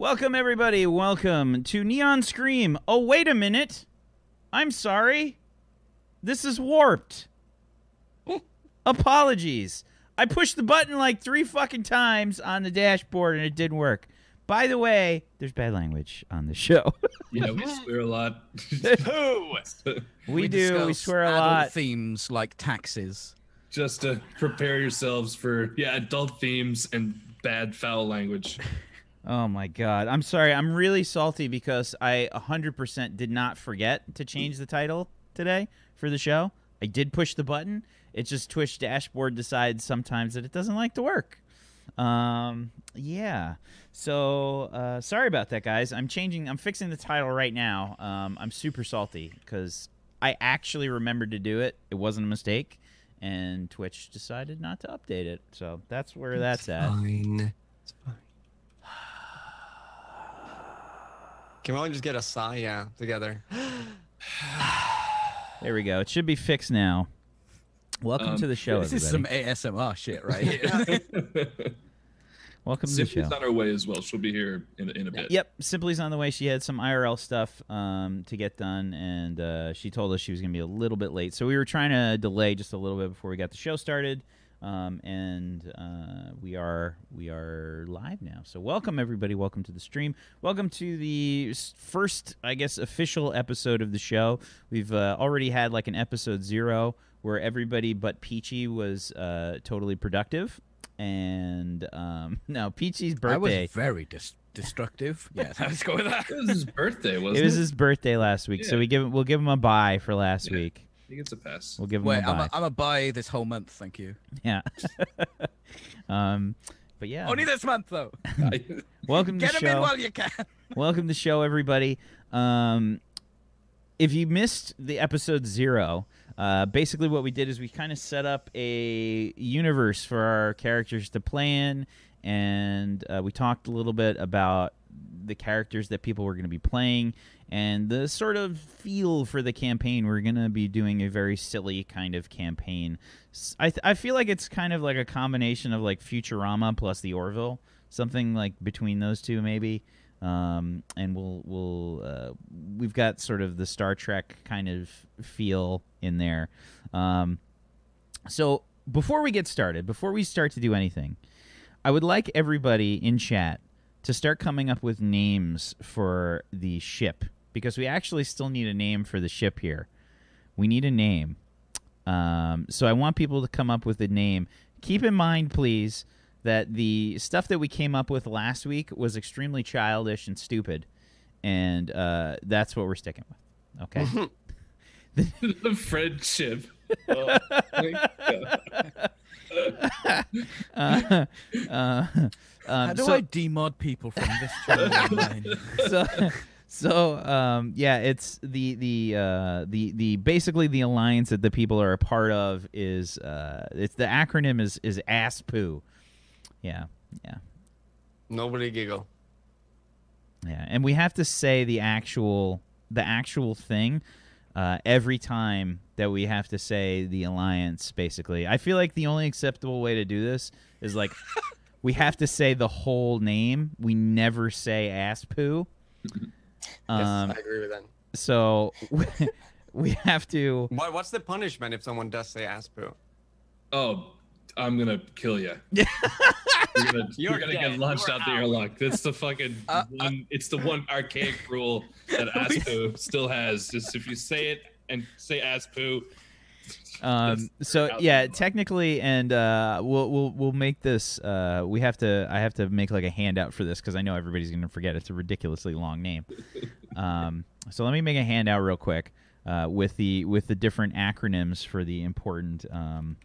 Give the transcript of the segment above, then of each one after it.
Welcome, everybody. Welcome to Neon Scream. Oh, wait a minute. I'm sorry. This is warped. Apologies. I pushed the button like three fucking times on the dashboard and it didn't work. By the way, there's bad language on the show. Yeah, we swear a lot. Who? we, do. We swear a lot. adult lot. Themes like taxes. Just to prepare yourselves for yeah, adult themes and bad foul language. Oh my god. I'm sorry. I'm really salty because I 100% did not forget to change the title today for the show. I did push the button. It's just Twitch dashboard decides sometimes that it doesn't like to work. Um yeah. So uh sorry about that guys. I'm changing I'm fixing the title right now. Um I'm super salty cuz I actually remembered to do it. It wasn't a mistake and Twitch decided not to update it. So that's where that's at. Fine. It's fine. Can we all just get a sigh yeah, together? There we go. It should be fixed now. Welcome Um, to the show, This is some everybody. ASMR shit right here. Welcome to the Simply's show. on her way as well. She'll be here in, in a bit. Yep, Simply's on the way. She had some IRL stuff um, to get done, and uh, she told us she was going to be a little bit late. So we were trying to delay just a little bit before we got the show started, um, and uh, we are we are live now. So welcome everybody. Welcome to the stream. Welcome to the first, I guess, official episode of the show. We've uh, already had like an episode zero where everybody but Peachy was uh, totally productive. And um, no, Peachy's birthday. I was very dis- destructive. Yes, let's go with that. It was his birthday, wasn't It it? was his birthday last week, so we give we'll give him a bye for last Yeah. week. He gets a pass. We'll give him Wait, I'm a, I'm a buy this whole month, thank you. yeah. um, but yeah. Only this month though. welcome to Get the him in show. while you can. welcome to the show, everybody. Um, if you missed the episode zero, uh, basically what we did is we kind of set up a universe for our characters to play in, and uh, we talked a little bit about the characters that people were going to be playing and the sort of feel for the campaign. We're going to be doing a very silly kind of campaign. I, th- I feel like it's kind of like a combination of like Futurama plus the Orville, something like between those two maybe um, and we'll we'll uh, we've got sort of the Star Trek kind of feel in there. Um, so before we get started, before we start to do anything, I would like everybody in chat to start coming up with names for the ship because we actually still need a name for the ship here. We need a name. Um, so I want people to come up with a name. Keep in mind, please, that the stuff that we came up with last week was extremely childish and stupid, and uh, that's what we're sticking with. Okay. the friendship. Oh, uh, uh, um, How do so, I demod people from this channel so, so um, yeah, it's the the uh, the the basically the alliance that the people are a part of is uh, it's the acronym is is ASPOO. Yeah, yeah, Nobody giggle. yeah, and we have to say the actual the actual thing uh, every time that we have to say the alliance. Basically, I feel like the only acceptable way to do this is like we have to say the whole name. We never say ASPOO. Yes, Um, I agree with that. so we have to What, what's the punishment if someone does say Aspu? Oh, I'm gonna kill you. You're gonna, you're You're gonna get launched You're out the airlock. That's the fucking Uh, one. It's the one archaic rule that Aspu still has. Just if you say it and say Aspu, um so yeah technically and uh we'll we'll we'll make this uh we have to i have to make like a handout for this because i know everybody's gonna forget it's a ridiculously long name. Um so let me make a handout real quick uh with the with the different acronyms for the important um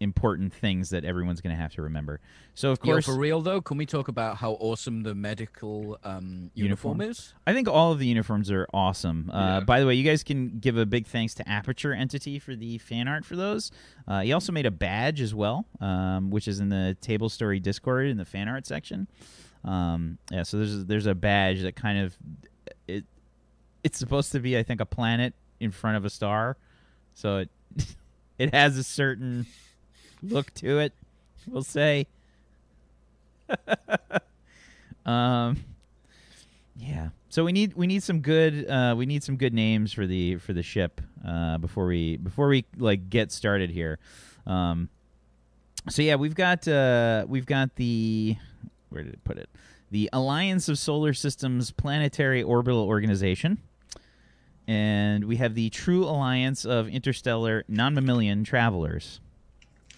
important things that everyone's gonna have to remember so of Yo, course for real though, can we talk about how awesome the medical um, uniform, Uniform. is? I think all of the uniforms are awesome. Uh, Yeah. By the way, you guys can give a big thanks to Aperture Entity for the fan art for those. Uh, he also made a badge as well, um, which is in the Table Story Discord in the fan art section. Um, yeah, so there's there's a badge that kind of it it's supposed to be I think a planet in front of a star, so it it has a certain look to it. We'll say. um, Yeah. So we need we need some good uh, we need some good names for the for the ship uh, before we before we like get started here. Um, so yeah, we've got uh, we've got the where did it put it? The Alliance of Solar Systems Planetary Orbital Organization. And we have the True Alliance of Interstellar Non-Mammalian Travelers.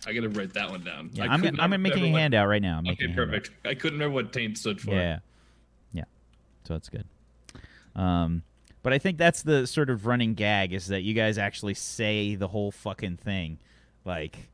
I gotta write that one down. Yeah, I I'm, I'm making a what- handout right now. I'm Okay, making a handout. perfect. I couldn't remember what taint stood for. Yeah. Yeah. So that's good. Um, but I think that's the sort of running gag is that you guys actually say the whole fucking thing. Like,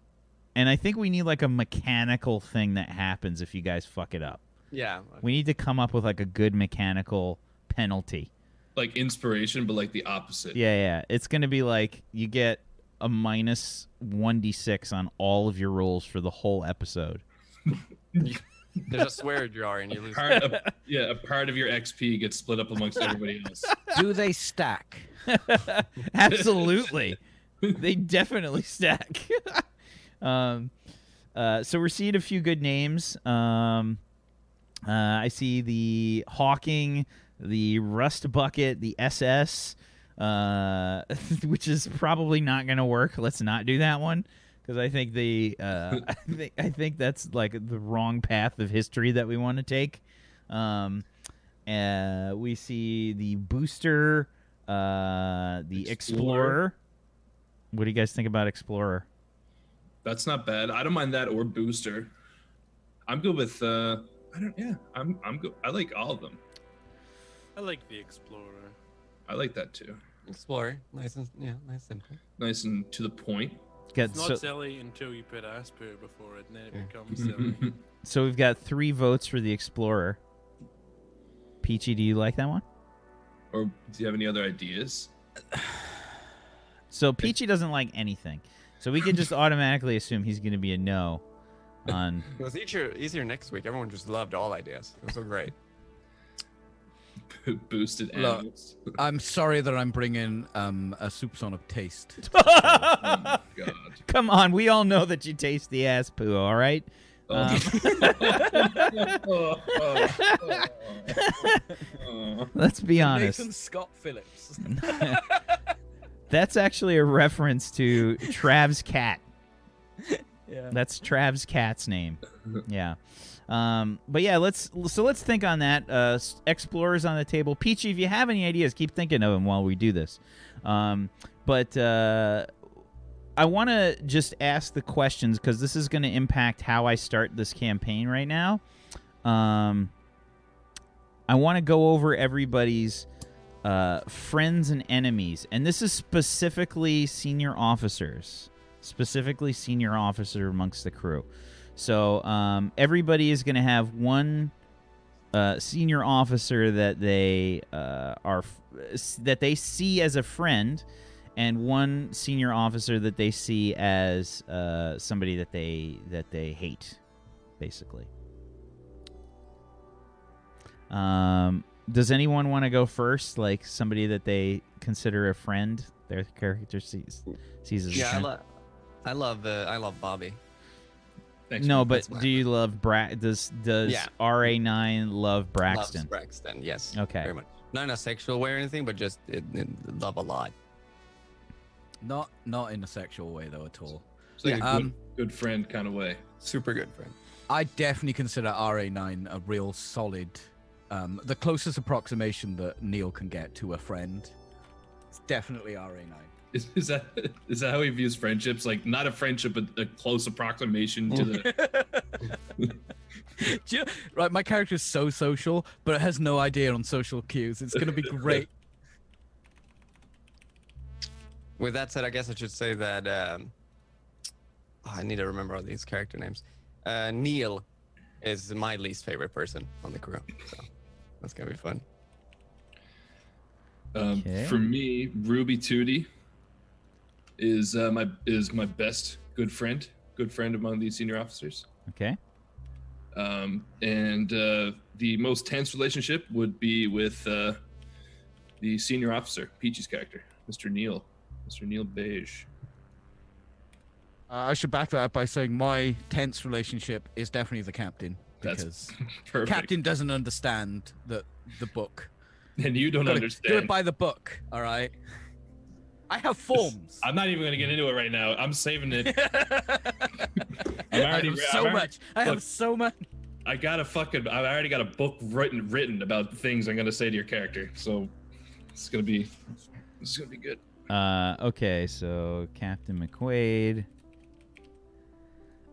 and I think we need like a mechanical thing that happens if you guys fuck it up. Yeah. We need to come up with like a good mechanical penalty. Like inspiration, but like the opposite. Yeah, yeah. It's going to be like you get a minus 1d6 on all of your rolls for the whole episode. There's a swear jar and you lose. Part of, yeah, a part of your XP gets split up amongst everybody else. Do they stack? Absolutely. they definitely stack. um, uh, so we're seeing a few good names. Um, uh, I see the Hawking, the Rust Bucket, the SS, uh, which is probably not going to work. Let's not do that one because I think the uh, I think I think that's like the wrong path of history that we want to take. Um, uh, we see the booster, uh, the explorer. Explorer. What do you guys think about explorer? That's not bad. I don't mind that or booster. I'm good with. uh I don't. Yeah, I'm. I'm good. I like all of them. I like the Explorer. I like that too. Explorer. Nice and yeah, nice simple. Nice and to the point. Got It's not so, silly until you put Aspu before it, and then it becomes silly. so we've got three votes for the explorer. Peachy, do you like that one? or do you have any other ideas? So Peachy doesn't like anything. So we can just automatically assume he's going to be a no on It was easier easier next week. Everyone just loved all ideas. It was so great. Boosted Look. I'm sorry that I'm bringing um, a soupçon of taste. Oh my god. Come on, we all know that you taste the ass poo, all right? Oh. Um, let's be honest. Nathan Scott Phillips. That's actually a reference to Trav's cat. yeah. That's Trav's cat's name. Yeah. Um, but yeah, let's so let's think on that. Uh, explorers on the table. Peachy, if you have any ideas, keep thinking of them while we do this. Um, but uh, I want to just ask the questions because this is going to impact how I start this campaign right now. Um, I want to go over everybody's uh, friends and enemies, and this is specifically senior officers, specifically senior officer amongst the crew. So um, everybody is going to have one uh, senior officer that they uh, are f- that they see as a friend, and one senior officer that they see as uh, somebody that they that they hate, basically. Um, does anyone want to go first? Like somebody that they consider a friend, their character sees sees as a Yeah, I, friend. lo- I love uh, I love Bobby. Thanks. no, but do you love Bra? Does does Yeah. RA nine love Braxton? Loves Braxton. Yes. Okay. Very much. Not in a sexual way or anything, but just it, it, love a lot. Not not in a sexual way though at all. It's like Yeah. a good, Um, good friend kind of way. Super good friend. I definitely consider RA9 a real solid, um, the closest approximation that Neil can get to a friend. It's definitely RA9. Is, is that is that how he views friendships? Like not a friendship, but a close approximation to the. You- right, my character is so social, but it has no idea on social cues. It's gonna be great. With that said, I guess I should say that um, oh, I need to remember all these character names. Uh, Neil is my least favorite person on the crew, so that's gonna be fun. Um, Okay. For me, Ruby Tootie is uh, my is my best good friend, good friend among these senior officers. Okay. Um, and uh, the most tense relationship would be with uh, the senior officer, Peachy's character, Mr. Neil, Mr. Neil Beige. Uh, I should back that up by saying my tense relationship is definitely the captain because Perfect. captain doesn't understand the the book. and you don't Gotta understand. Do it by the book, all right? I have forms. I'm not even going to get into it right now. I'm saving it. I'm already- have I'm so already- much. I have look. so much. I got a fucking. I already got a book written written about things I'm going to say to your character. So it's going to be. It's going to be good. Uh, okay, so Captain McQuaid.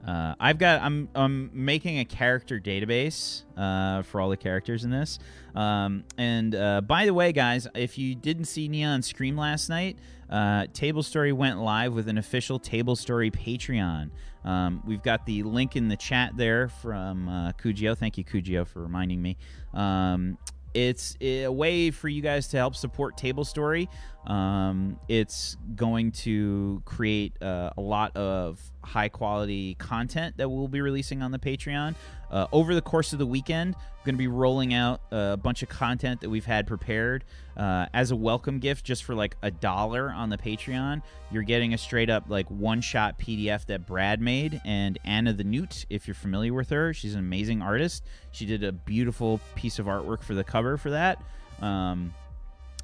Uh, I've got. I'm. I'm making a character database uh, for all the characters in this. Um, and uh, by the way, guys, if you didn't see Neon Scream last night, uh, Table Story went live with an official Table Story Patreon. Um, we've got the link in the chat there from uh. Thank you, Kujio, for reminding me. Um, it's a way for you guys to help support Table Story. Um, it's going to create uh, a lot of high quality content that we'll be releasing on the Patreon. Uh, over the course of the weekend, I'm going to be rolling out a bunch of content that we've had prepared uh, as a welcome gift just for like a dollar on the Patreon. You're getting a straight up like one shot PDF that Brad made and Anna the Newt, if you're familiar with her. She's an amazing artist. She did a beautiful piece of artwork for the cover for that. Um,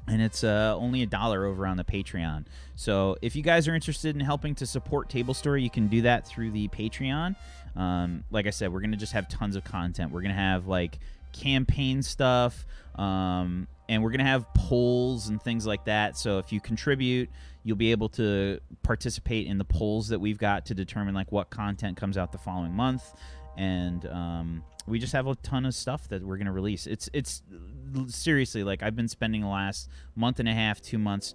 and it's uh, only a dollar over on the Patreon. So if you guys are interested in helping to support Table Story, you can do that through the Patreon. Um, like I said, we're gonna just have tons of content. We're gonna have like campaign stuff, um, and we're gonna have polls and things like that. So if you contribute, you'll be able to participate in the polls that we've got to determine like what content comes out the following month and um, we just have a ton of stuff that we're going to release it's it's seriously like i've been spending the last month and a half two months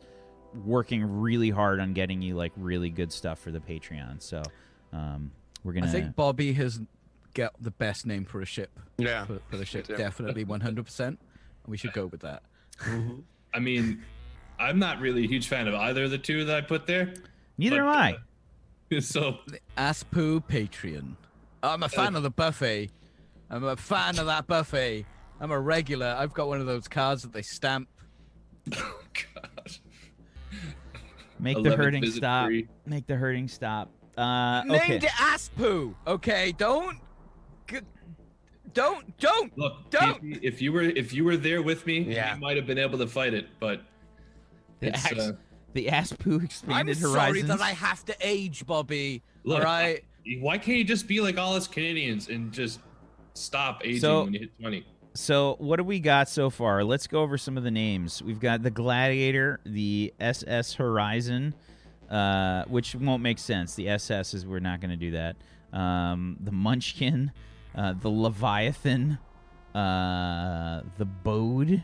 working really hard on getting you like really good stuff for the patreon so um, we're gonna I think Bobby has got the best name for a ship. Yeah. For, for the ship, definitely 100%. And we should go with that. I mean, I'm not really a huge fan of either of the two that I put there. neither but, am i uh, So Aspu Patreon. I'm a fan of the buffet. I'm a fan of that buffet. I'm a regular. I've got one of those cards that they stamp. oh god. make the 11th hurting stop free. make the hurting stop uh, okay Named it Aspu. Okay, don't. Don't. Don't. Look, Don't. Casey, if you were if you were there with me, Yeah. you might have been able to fight it, but the, it's, ax- uh, the Aspu I'm expanded sorry that I have to age, Bobby. Look, all right. why can't you just be like all us Canadians and just stop aging So- when you hit 20? So, what do we got so far? Let's go over some of the names. We've got the Gladiator, the SS Horizon, uh, which won't make sense. The SS is we're not going to do that. Um, the Munchkin, uh, the Leviathan, uh, the Bode,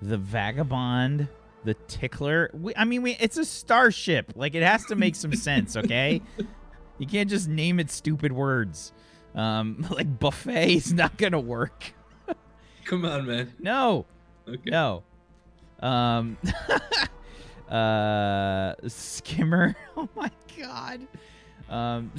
the Vagabond, the Tickler. We, I mean, we, it's a starship. Like it has to make some sense, okay? You can't just name it stupid words. Um, like buffet is not to work. Come on, man. No, Okay. no. Um, uh, skimmer. Oh my god. Um,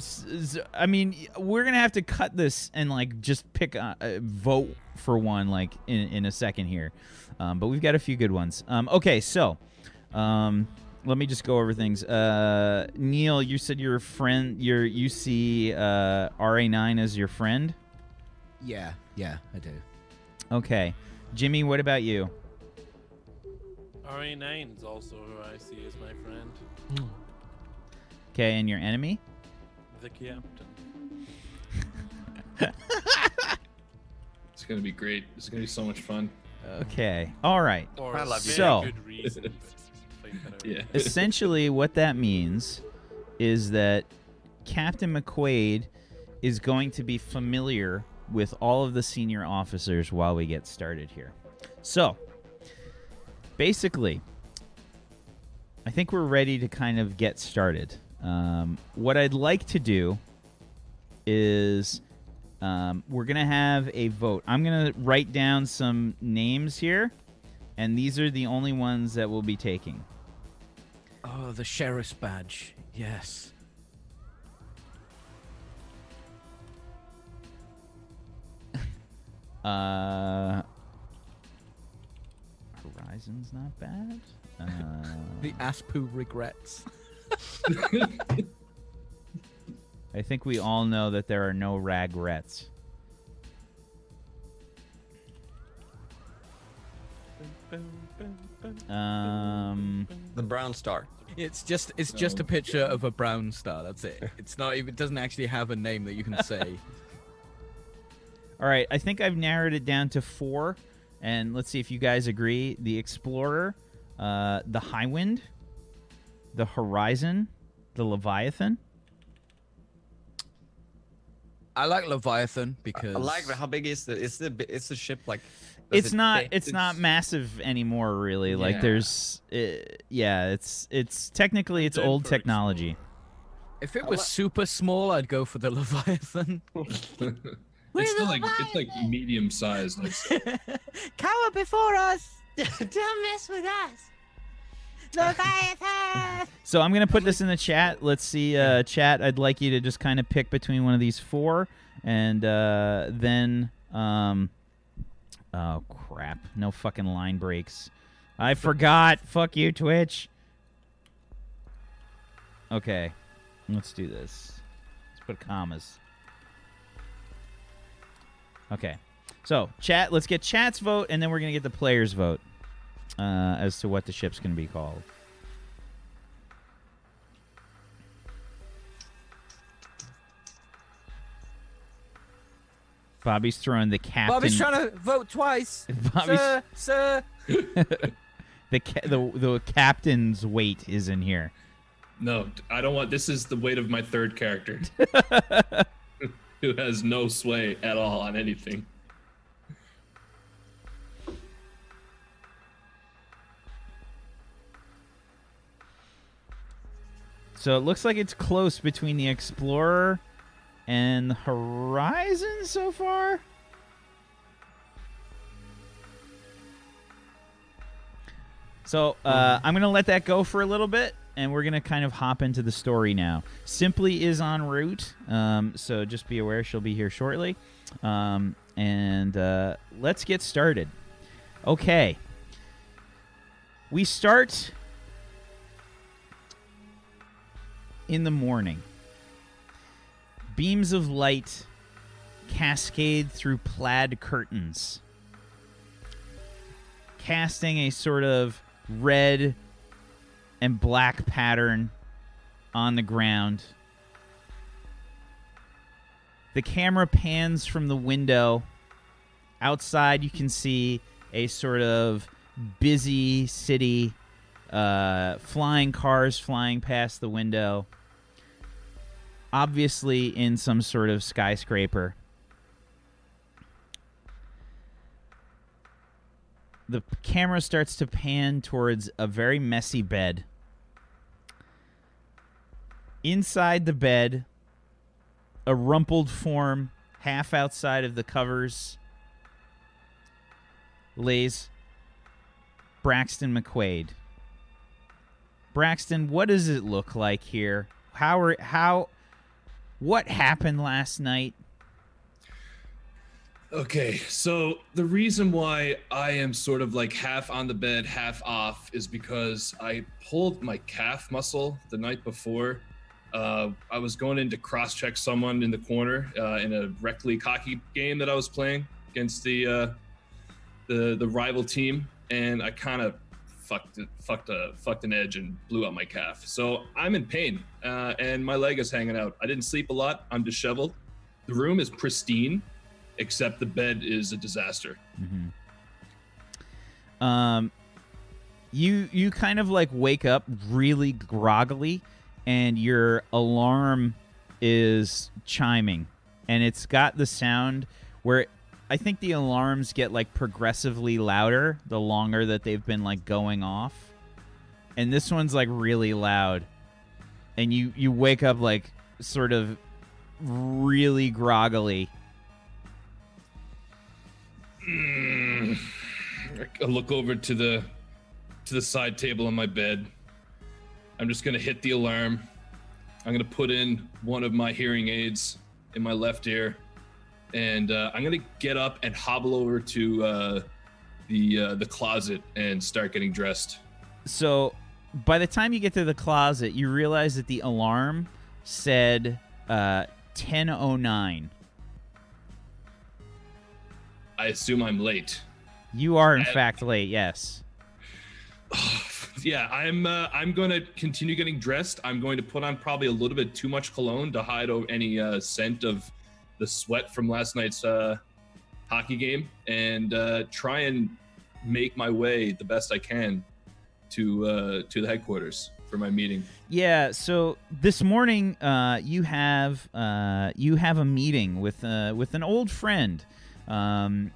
I mean, we're gonna have to cut this and like just pick a, a vote for one like in in a second here. Um, but we've got a few good ones. Um, okay, so, um, let me just go over things. Uh, Neil, you said your friend, your you see uh RA9 as your friend. Yeah. Yeah, I do. Okay, Jimmy, what about you? RA9 is also who I see as my friend. Okay, and your enemy? The captain. It's gonna be great. It's gonna be so much fun. Okay. All right. For I love you. very So- Yeah. Essentially, what that means is that Captain McQuaid is going to be familiar with all of the senior officers while we get started here. So, basically, I think we're ready to kind of get started. Um, what I'd like to do is um, we're going to have a vote. I'm going to write down some names here, and these are the only ones that we'll be taking. Oh, the sheriff's badge. Yes. Uh, Horizon's not bad. Uh, The Aspu regrets. I think we all know that there are no ragrets. Um, The brown star. It's just it's just a picture of a brown star. That's it. It's not even. It doesn't actually have a name that you can say. all right, I think I've narrowed it down to four, and let's see if you guys agree. The Explorer, uh, the Highwind, the Horizon, the Leviathan. I like Leviathan because I like how big is the is the bi- is the ship like? Does It's it not. fit? It's not massive anymore, really. Like there's, uh, yeah. It's it's technically it's old for technology. If it was super small, I'd go for the Leviathan. it's still like it's like medium sized. I'd say. Cower before us. Don't mess with us. Leviathan! So I'm gonna put this in the chat. Let's see, uh, chat. I'd like you to just kind of pick between one of these four, and uh, then, um, oh crap, no fucking line breaks. I forgot. Fuck you, Twitch. Okay, let's do this. Let's put commas. Okay, so chat. Let's get chat's vote, and then we're gonna get the players' vote uh, as to what the ship's gonna be called. Bobby's throwing the captain. Bobby's trying to vote twice. Bobby's- Sir, sir. the, ca- the the captain's weight is in here. No, I don't want. This is the weight of my third character, who has no sway at all on anything. So it looks like it's close between the Explorer and Horizon so far. So uh, I'm gonna let that go for a little bit, and we're gonna kind of hop into the story now. Simply is en route, um, so just be aware she'll be here shortly. Um, and uh, let's get started. Okay, we start in the morning. Beams of light cascade through plaid curtains, casting a sort of red and black pattern on the ground. The camera pans from the window. Outside, you can see a sort of busy city, uh, flying cars flying past the window obviously in some sort of skyscraper. The camera starts to pan towards a very messy bed. Inside the bed, a rumpled form, half outside of the covers, lays Braxton McQuaid. Braxton, what does it look like here? How are how what happened last night? Okay, so the reason why I am sort of like half on the bed, half off is because I pulled my calf muscle the night before. Uh, I was going in to cross check someone in the corner uh, in a rec league hockey game that I was playing against the uh, the the rival team, and I kind of fucked fucked a fucked an edge and blew out my calf. So I'm in pain, uh, and my leg is hanging out. I didn't sleep a lot. I'm disheveled. The room is pristine except the bed is a disaster. Um, you you kind of like wake up really groggily, and your alarm is chiming, and it's got the sound where I think the alarms get like progressively louder the longer that they've been like going off, and this one's like really loud, and you you wake up like sort of really groggily. I look over to the to the side table on my bed. I'm just gonna hit the alarm. I'm gonna put in one of my hearing aids in my left ear, and uh, I'm gonna get up and hobble over to uh, the uh, the closet and start getting dressed. so by the time you get to the closet, you realize that the alarm said uh, 1009. I assume I'm late. You are, in I- fact, late. Yes. yeah, I'm uh, I'm going to continue getting dressed. I'm going to put on probably a little bit too much cologne to hide any uh, scent of the sweat from last night's uh, hockey game, and uh, try and make my way the best I can to uh, to the headquarters for my meeting. Yeah. So this morning, uh, you have uh, you have a meeting with uh, with an old friend. Um,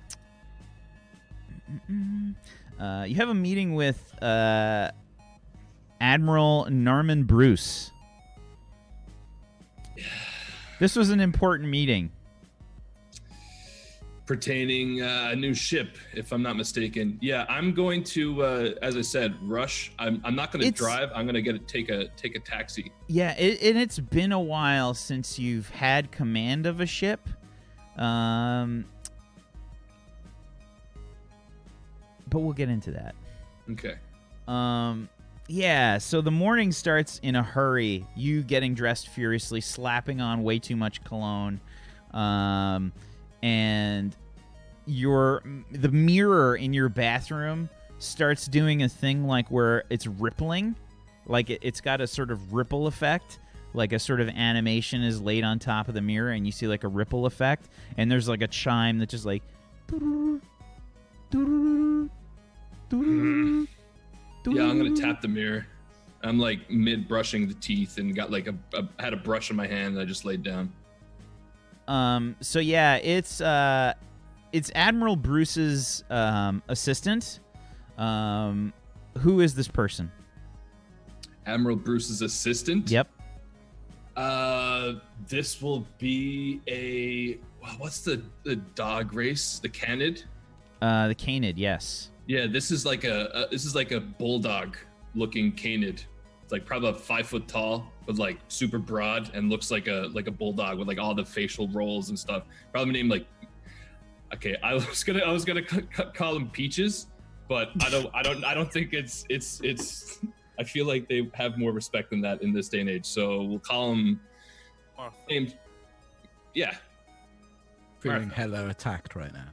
uh, you have a meeting with uh, Admiral Norman Bruce. This was an important meeting. Pertaining uh, a new ship, if I'm not mistaken. Yeah, I'm going to, uh, as I said, rush. I'm, I'm not going to drive. I'm going to get a, take a take a taxi. Yeah, it, and it's been a while since you've had command of a ship. Um, but we'll get into that. Okay. Um, yeah, so the morning starts in a hurry. You getting dressed furiously, slapping on way too much cologne, um, and your the mirror in your bathroom starts doing a thing like where it's rippling, like it, it's got a sort of ripple effect. Like a sort of animation is laid on top of the mirror, and you see like a ripple effect, and there's like a chime that just like. Yeah, I'm to tap the mirror. I'm like mid brushing the teeth and got like a, a had a brush in my hand and I just laid down. Um. So yeah, it's uh, it's Admiral Bruce's um assistant. Um, who is this person? Admiral Bruce's assistant. Yep. Uh, this will be a what's the the dog race? The Canid. Uh, the Canid. Yes. Yeah, this is like a, a this is like a bulldog looking canid. It's like probably about five foot tall, but like super broad and looks like a like a bulldog with like all the facial rolls and stuff. Probably named like okay, I was gonna I was gonna c- c- call him Peaches, but I don't I don't I don't think it's it's it's. I feel like they have more respect than that in this day and age. So we'll call him Martha. named yeah Feeling Martha. hella attacked right now.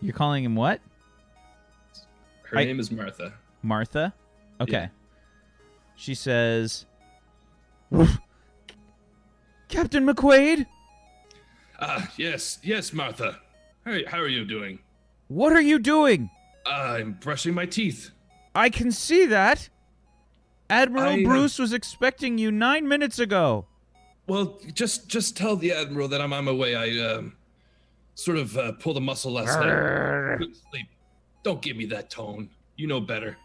You're calling him what? her I- name is Martha. Martha. Okay. Yeah. She says, Captain McQuaid, Ah yes yes Martha. How how are you doing? what are you doing? I'm brushing my teeth. I can see that. Admiral I, uh, Bruce was expecting you nine minutes ago. Well, just just tell the admiral that I'm on my way. I um, sort of uh, pulled a muscle last night. Sleep. Don't give me that tone. You know better.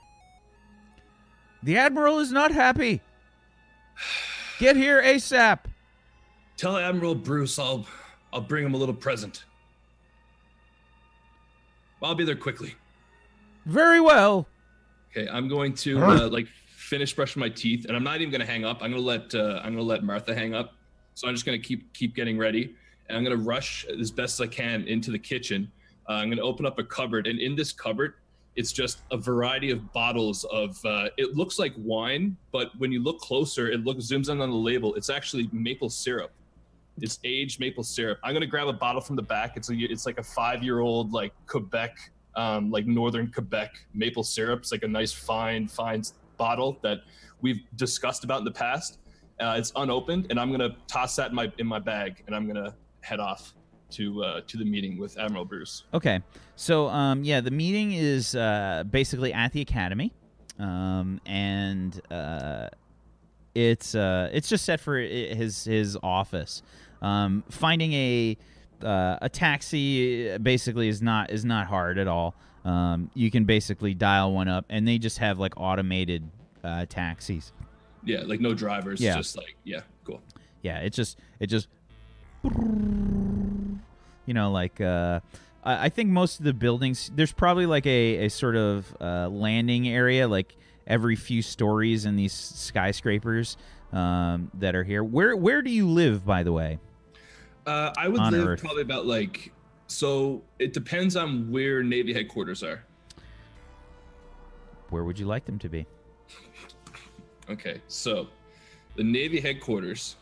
The Admiral is not happy. Get here ASAP. Tell Admiral Bruce I'll I'll bring him a little present. I'll be there quickly. Very well. Okay, I'm going to uh, like finish brushing my teeth, and I'm not even gonna hang up. I'm gonna let uh, I'm gonna let Martha hang up. So I'm just gonna keep keep getting ready, and I'm gonna rush as best as I can into the kitchen. Uh, I'm gonna open up a cupboard, and in this cupboard, it's just a variety of bottles of. Uh, it looks like wine, but when you look closer, it looks zooms in on the label. It's actually maple syrup. It's aged maple syrup. I'm gonna grab a bottle from the back. It's a it's like a five year old like Quebec um, like northern Quebec maple syrup. It's like a nice fine, fine bottle that we've discussed about in the past. Uh, it's unopened, and I'm gonna toss that in my in my bag, and I'm gonna head off to uh, to the meeting with Admiral Bruce. Okay. So, um, yeah, the meeting is uh, basically at the academy, um, and uh, it's uh, it's just set for his his office. Um, finding a uh, a taxi basically is not is not hard at all. Um, you can basically dial one up, and they just have like automated uh, taxis. Yeah, like no drivers, Yeah. just like yeah, cool. Yeah, it just it just you know like uh I I think most of the buildings there's probably like a, a sort of uh, landing area like every few stories in these skyscrapers um, that are here. Where where do you live by the way? Uh, I would On live Earth. probably about like so. It depends on where Navy headquarters are. Where would you like them to be? Okay, so the Navy headquarters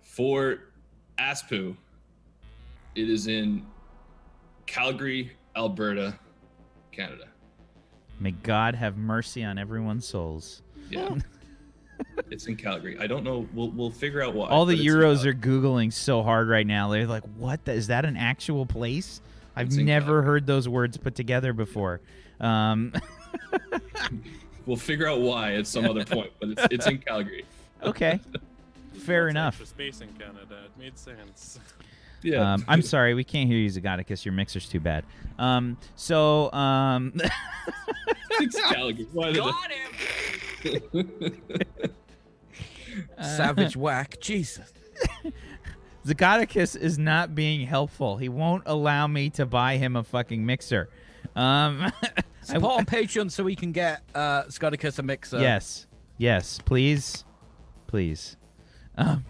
for ASPU, it is in Calgary, Alberta, Canada. May God have mercy on everyone's souls. Yeah. it's in Calgary. I don't know. We'll we'll figure out why. All the but it's in Euros are googling so hard right now. They're like, "What? the- Is that an actual place?" I've never Calgary. heard those words put together before. Um, We'll figure out why at some other point, but it's it's in Calgary. okay, fair enough. extra space in Canada. It made sense. Yeah. Um, I'm sorry, we can't hear you, Zagaticus. Your mixer's too bad. Um, so, um, it's Calgary. Why Savage whack. Jesus. Zagaticus is not being helpful. He won't allow me to buy him a fucking mixer. Um, Support on Patreon so we can get uh, Scoticus a mixer. yes, yes, please, please. Um,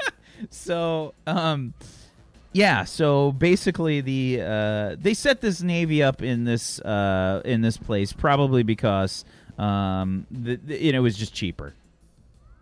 so, um, yeah. So basically, the uh, they set this navy up in this uh, in this place probably because um, the, the, you know it was just cheaper.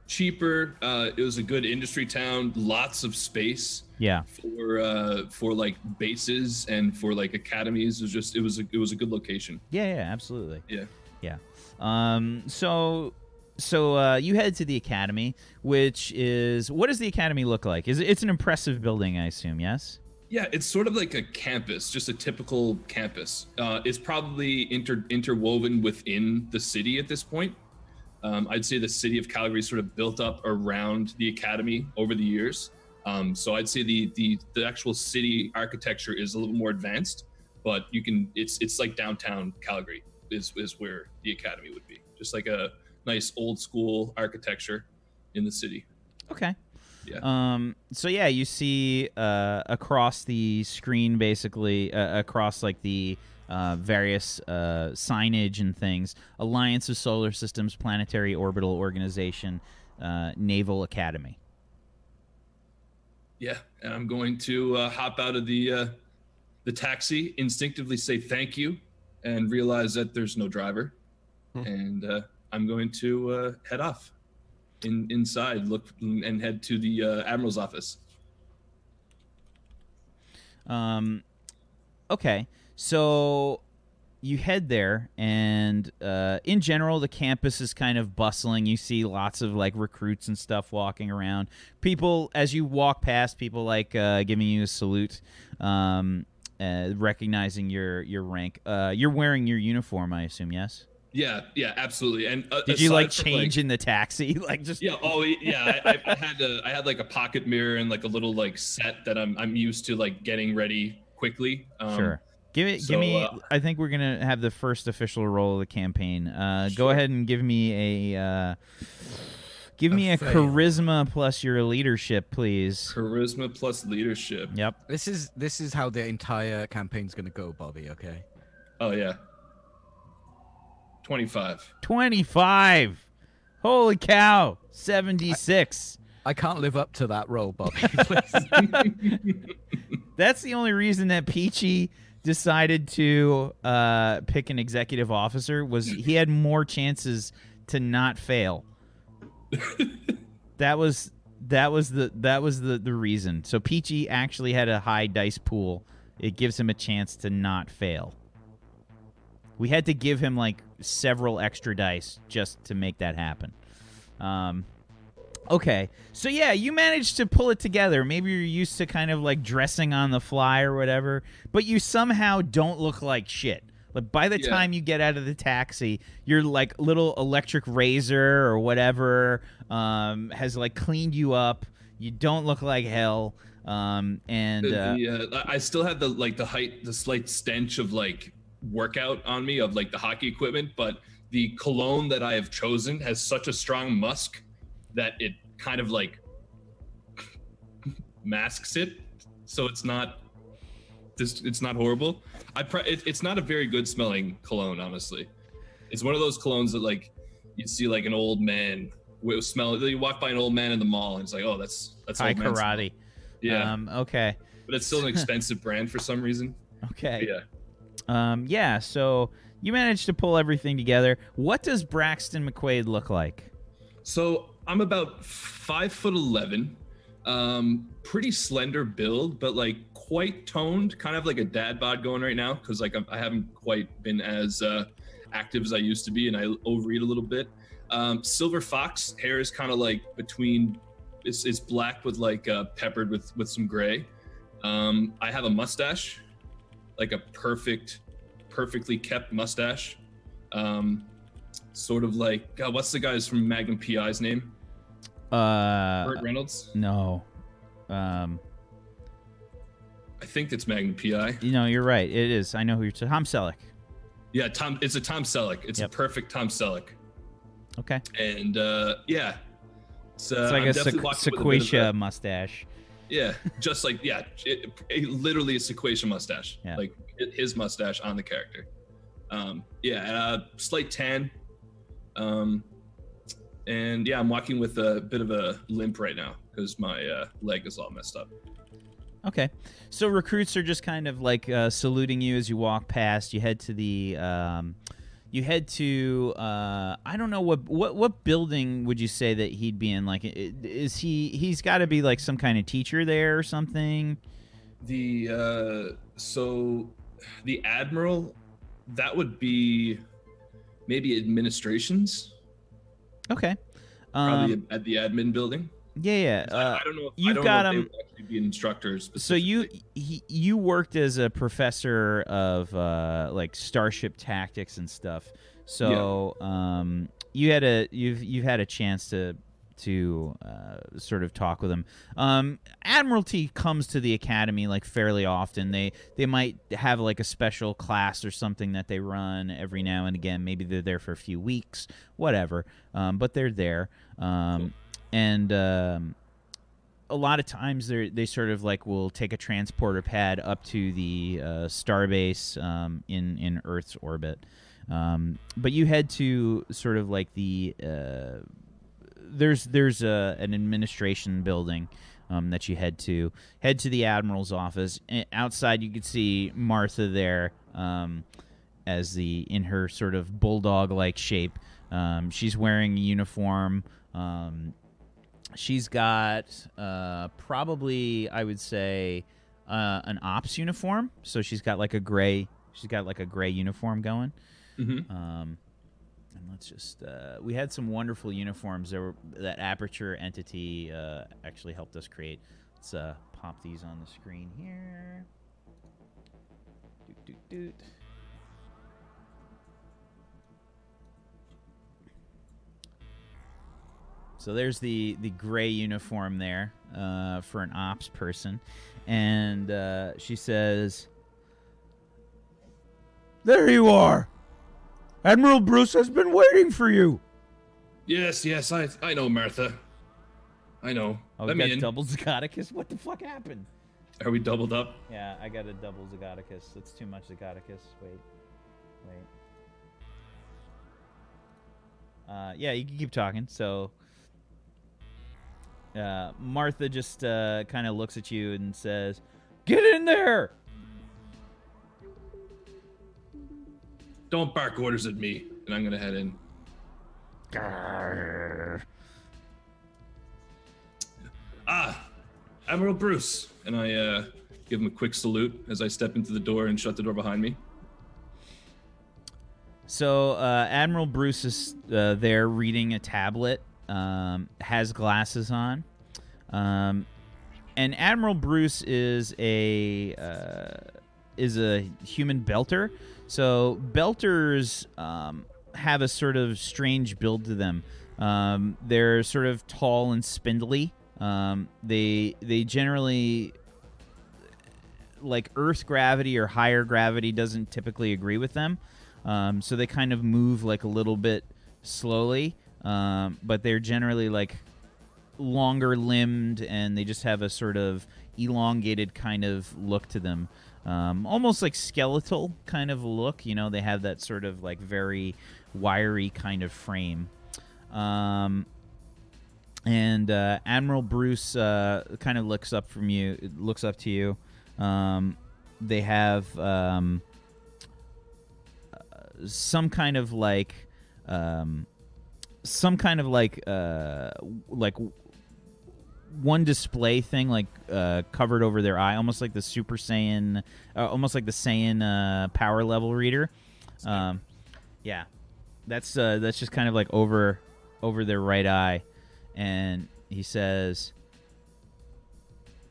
cheaper. Uh, it was a good industry town. Lots of space Yeah. for uh, for like bases and for like academies. It was just it was a, it was a good location. Yeah. Yeah. Absolutely. Yeah. Yeah. Um. So. So uh, you head to the academy, which is what does the academy look like? Is it, it's an impressive building, I assume? Yes. Yeah, it's sort of like a campus, just a typical campus. Uh, it's probably inter- interwoven within the city at this point. Um, I'd say the city of Calgary sort of built up around the academy over the years. Um, so I'd say the, the the actual city architecture is a little more advanced, but you can it's it's like downtown Calgary is is where the academy would be, just like a nice old school architecture in the city. Okay. Yeah. Um. So yeah, you see uh, across the screen, basically uh, across like the uh, various uh, signage and things. Alliance of Solar Systems Planetary Orbital Organization, uh, Naval Academy. Yeah, and I'm going to uh, hop out of the uh, the taxi, instinctively say thank you, and realize that there's no driver, Hmm. and uh, I'm going to uh, head off in inside, look and head to the uh, admiral's office. Um, okay, so you head there, and uh, in general, the campus is kind of bustling. You see lots of like recruits and stuff walking around. People, as you walk past, people like uh, giving you a salute, um, uh, recognizing your your rank. Uh, you're wearing your uniform, I assume. Yes. Yeah, yeah, absolutely. And uh, Did you like from, change in the taxi? like just Yeah. Oh, yeah. I, I- I had a, I had like a pocket mirror and like a little like set that I'm I'm used to like getting ready quickly. Um, Sure. Give it. so, give me. uh, I think we're gonna have the first official roll of the campaign. Uh, Go ahead and give me a. Uh, give A me a fail. charisma plus your leadership, please. Charisma plus leadership. Yep. This is this is how the entire campaign's gonna go, Bobby. Okay. Oh yeah. Twenty five. Twenty-five. Holy cow! Seventy-six. I can't live up to that role, Bobby. That's the only reason that Peachy decided to uh, pick an executive officer was he had more chances to not fail. that was that was the that was the the reason. So Peachy actually had a high dice pool. It gives him a chance to not fail. We had to give him like several extra dice just to make that happen. Um, Okay. So yeah, you managed to pull it together. Maybe you're used to kind of like dressing on the fly or whatever, but you somehow don't look like shit. Like by the Yeah. time you get out of the taxi, your like little electric razor or whatever um, has like cleaned you up. You don't look like hell. Um, and uh, the, uh, I still have the like the height, the slight stench of like workout on me of like the hockey equipment, but the cologne that I have chosen has such a strong musk that it kind of like masks it, so it's not this. It's not horrible. I pre- it, it's not a very good smelling cologne, honestly. It's one of those colognes that like you see like an old man with smell. You walk by an old man in the mall, and it's like, oh, that's that's high old man smell. karate. Yeah, Um, okay. but it's still an expensive brand for some reason. Okay. Yeah. Um, yeah, so you managed to pull everything together. What does Braxton McQuaid look like? So I'm about five foot eleven, um, pretty slender build, but like quite toned, kind of like a dad bod going right now because like I'm, I haven't quite been as uh, active as I used to be, and I overeat a little bit. Um, silver fox hair is kind of like between it's, it's black with like uh, peppered with with some gray. Um, I have a mustache, like a perfect, perfectly kept mustache. Um, sort of like God, what's the guy's from Magnum PI's name? Uh, Burt Reynolds. no. Um, I think it's Magnum PI. you know, you're right. It is. I know who you're. T- Tom Selleck. Yeah, Tom. It's a Tom Selleck. It's Yep. a perfect Tom Selleck. Okay. And uh, yeah, it's, uh, It's like I'm a sequ- a sequoia a- mustache. Yeah, just like yeah, it, it- literally a sequoia mustache. Yeah. Like his mustache on the character. Um, yeah, uh, slight tan. Um, and yeah, I'm walking with a bit of a limp right now because my uh, leg is all messed up. Okay. So recruits are just kind of like uh, saluting you as you walk past. You head to the. Um, you head to. Uh, I don't know what what what building would you say that he'd be in? Like, is he? He's got to be like some kind of teacher there or something. The uh, so the admiral, that would be maybe administrations, Okay. probably Um, at the admin building. Yeah, yeah. Uh, I don't know. If, you've don't got him- actually be instructors. so you he, you worked as a professor of uh, like starship tactics and stuff. So um, you had a you've you've had a chance to to uh, sort of talk with him. Um, Admiralty comes to the academy like fairly often. They they might have like a special class or something that they run every now and again. Maybe they're there for a few weeks, whatever. Um, but they're there. Um, and um, a lot of times they they sort of like will take a transporter pad up to the uh, starbase um, in in Earth's orbit. Um, but you head to sort of like the uh, there's there's a, an administration building um, that you head to. Head to the admiral's office. Outside, you can see Martha there um, as the in her sort of bulldog like shape. Um, she's wearing a uniform. Um, she's got uh, probably I would say uh, an ops uniform. So she's got like a gray. She's got like a gray uniform going. Mhm. Um, and let's just uh, we had some wonderful uniforms that were that Aperture entity uh, actually helped us create. Let's uh, pop these on the screen here. Doot, doot, doot. So there's the the gray uniform there uh, for an ops person, and uh, she says, "There you are, Admiral Bruce has been waiting for you." Yes, yes, I I know Martha. I know. Oh, Let we me got in. double Zagoticus. What the fuck happened? Are we doubled up? Yeah, I got a double Zagoticus. That's too much Zagoticus. Wait, wait. Uh, yeah, you can keep talking. So, uh, Martha just uh, kind of looks at you and says, "Get in there!" Don't bark orders at me, and I'm gonna head in. Ah, Admiral Bruce, and I uh, give him a quick salute as I step into the door and shut the door behind me. So uh, Admiral Bruce is uh, there reading a tablet, um, has glasses on, um, and Admiral Bruce is a uh, is a human belter. So belters um, have a sort of strange build to them. Um, they're sort of tall and spindly. Um, they they generally like Earth gravity or higher gravity doesn't typically agree with them. Um, so they kind of move like a little bit slowly, um, but they're generally like longer limbed and they just have a sort of elongated kind of look to them. Um, almost like skeletal kind of look. You know, they have that sort of like very wiry kind of frame. Um, and uh, Admiral Bruce uh, kind of looks up from you, looks up to you. Um, they have um, uh, some kind of like, um, some kind of like, uh, like one display thing like uh, covered over their eye, almost like the Super Saiyan, uh, almost like the Saiyan uh, power level reader. Um, yeah, that's uh, that's just kind of like over over their right eye, and he says,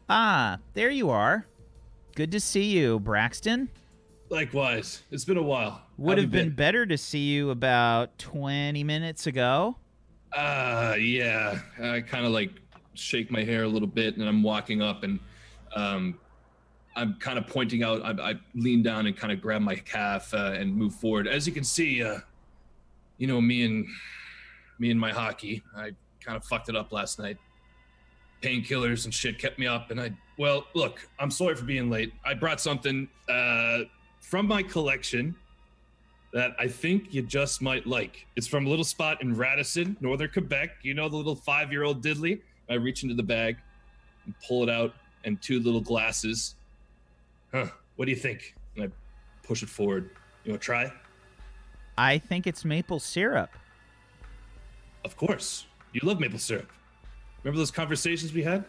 "Ah, there you are. Good to see you, Braxton. Likewise, it's been a while. Would have you been better to see you about twenty minutes ago." Uh, yeah. I kind of like shake my hair a little bit, and I'm walking up, and um, I'm kind of pointing out. I, I lean down and kind of grab my calf uh, and move forward. As you can see, uh, you know, me and me and my hockey, I kind of fucked it up last night. Painkillers and shit kept me up, and I. Well, look, I'm sorry for being late. I brought something uh, from my collection that I think you just might like. It's from a little spot in Radisson, northern Quebec. You know the little five year old diddly? I reach into the bag and pull it out, and two little glasses. Huh, what do you think? And I push it forward. You want to try? I think it's maple syrup. Of course. You love maple syrup. Remember those conversations we had?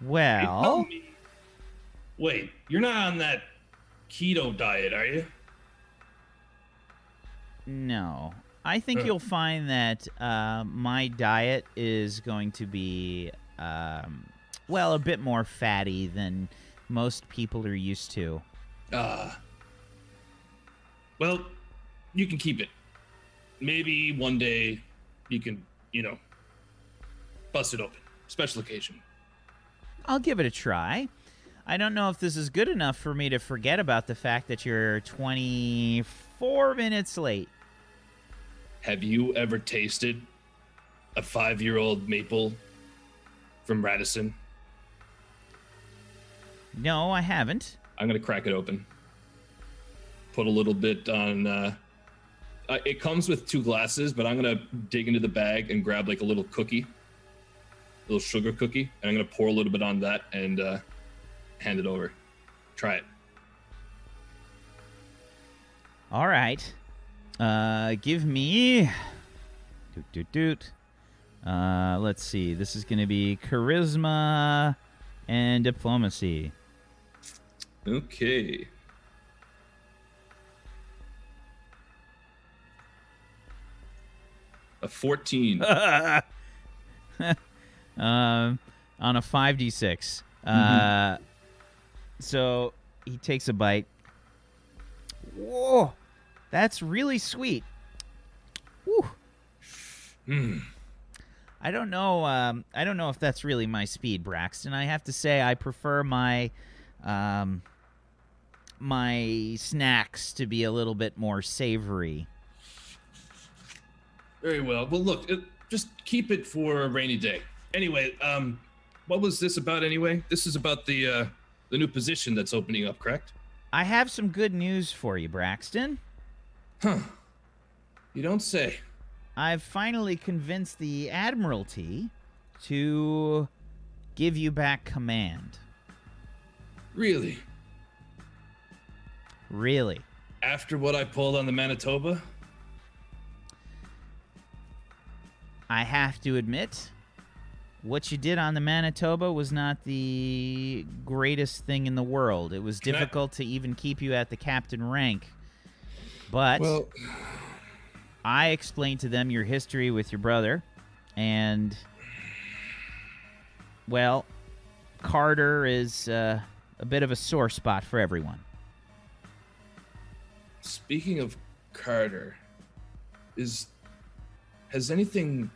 Well, Wait, you're not on that keto diet, are you? no. I think Huh. you'll find that uh, my diet is going to be, um, well, a bit more fatty than most people are used to. Ah. well, you can keep it. Maybe one day you can, you know, bust it open. Special occasion. I'll give it a try. I don't know if this is good enough for me to forget about the fact that you're 24 minutes late. Have you ever tasted a five year old maple from Radisson? No, I haven't. I'm going to crack it open. Put a little bit on. Uh, uh, it comes with two glasses, but I'm going to dig into the bag and grab like a little cookie, little sugar cookie, and I'm going to pour a little bit on that and uh, hand it over. Try it. All right. Uh, give me. Doot, doot, doot. Uh, let's see. This is going to be charisma and diplomacy. Okay. A 14. um, on a 5d6. Uh, so he takes a bite. Whoa, that's really sweet. Woo. Hmm. I don't know. Um, I don't know if that's really my speed, Braxton. I have to say, I prefer my um, my snacks to be a little bit more savory. Very well. Well, look, it, just keep it for a rainy day. Anyway, um, what was this about anyway? This is about the uh, the new position that's opening up, correct? I have some good news for you, Braxton. Huh. You don't say. I've finally convinced the Admiralty to give you back command. Really? Really. After what I pulled on the Manitoba? I have to admit, what you did on the Manitoba was not the greatest thing in the world. It was Can I- difficult to even keep you at the captain rank. But I explained to them your history with your brother, and well, Carter is uh, a bit of a sore spot for everyone. speaking of Carter, is has anything,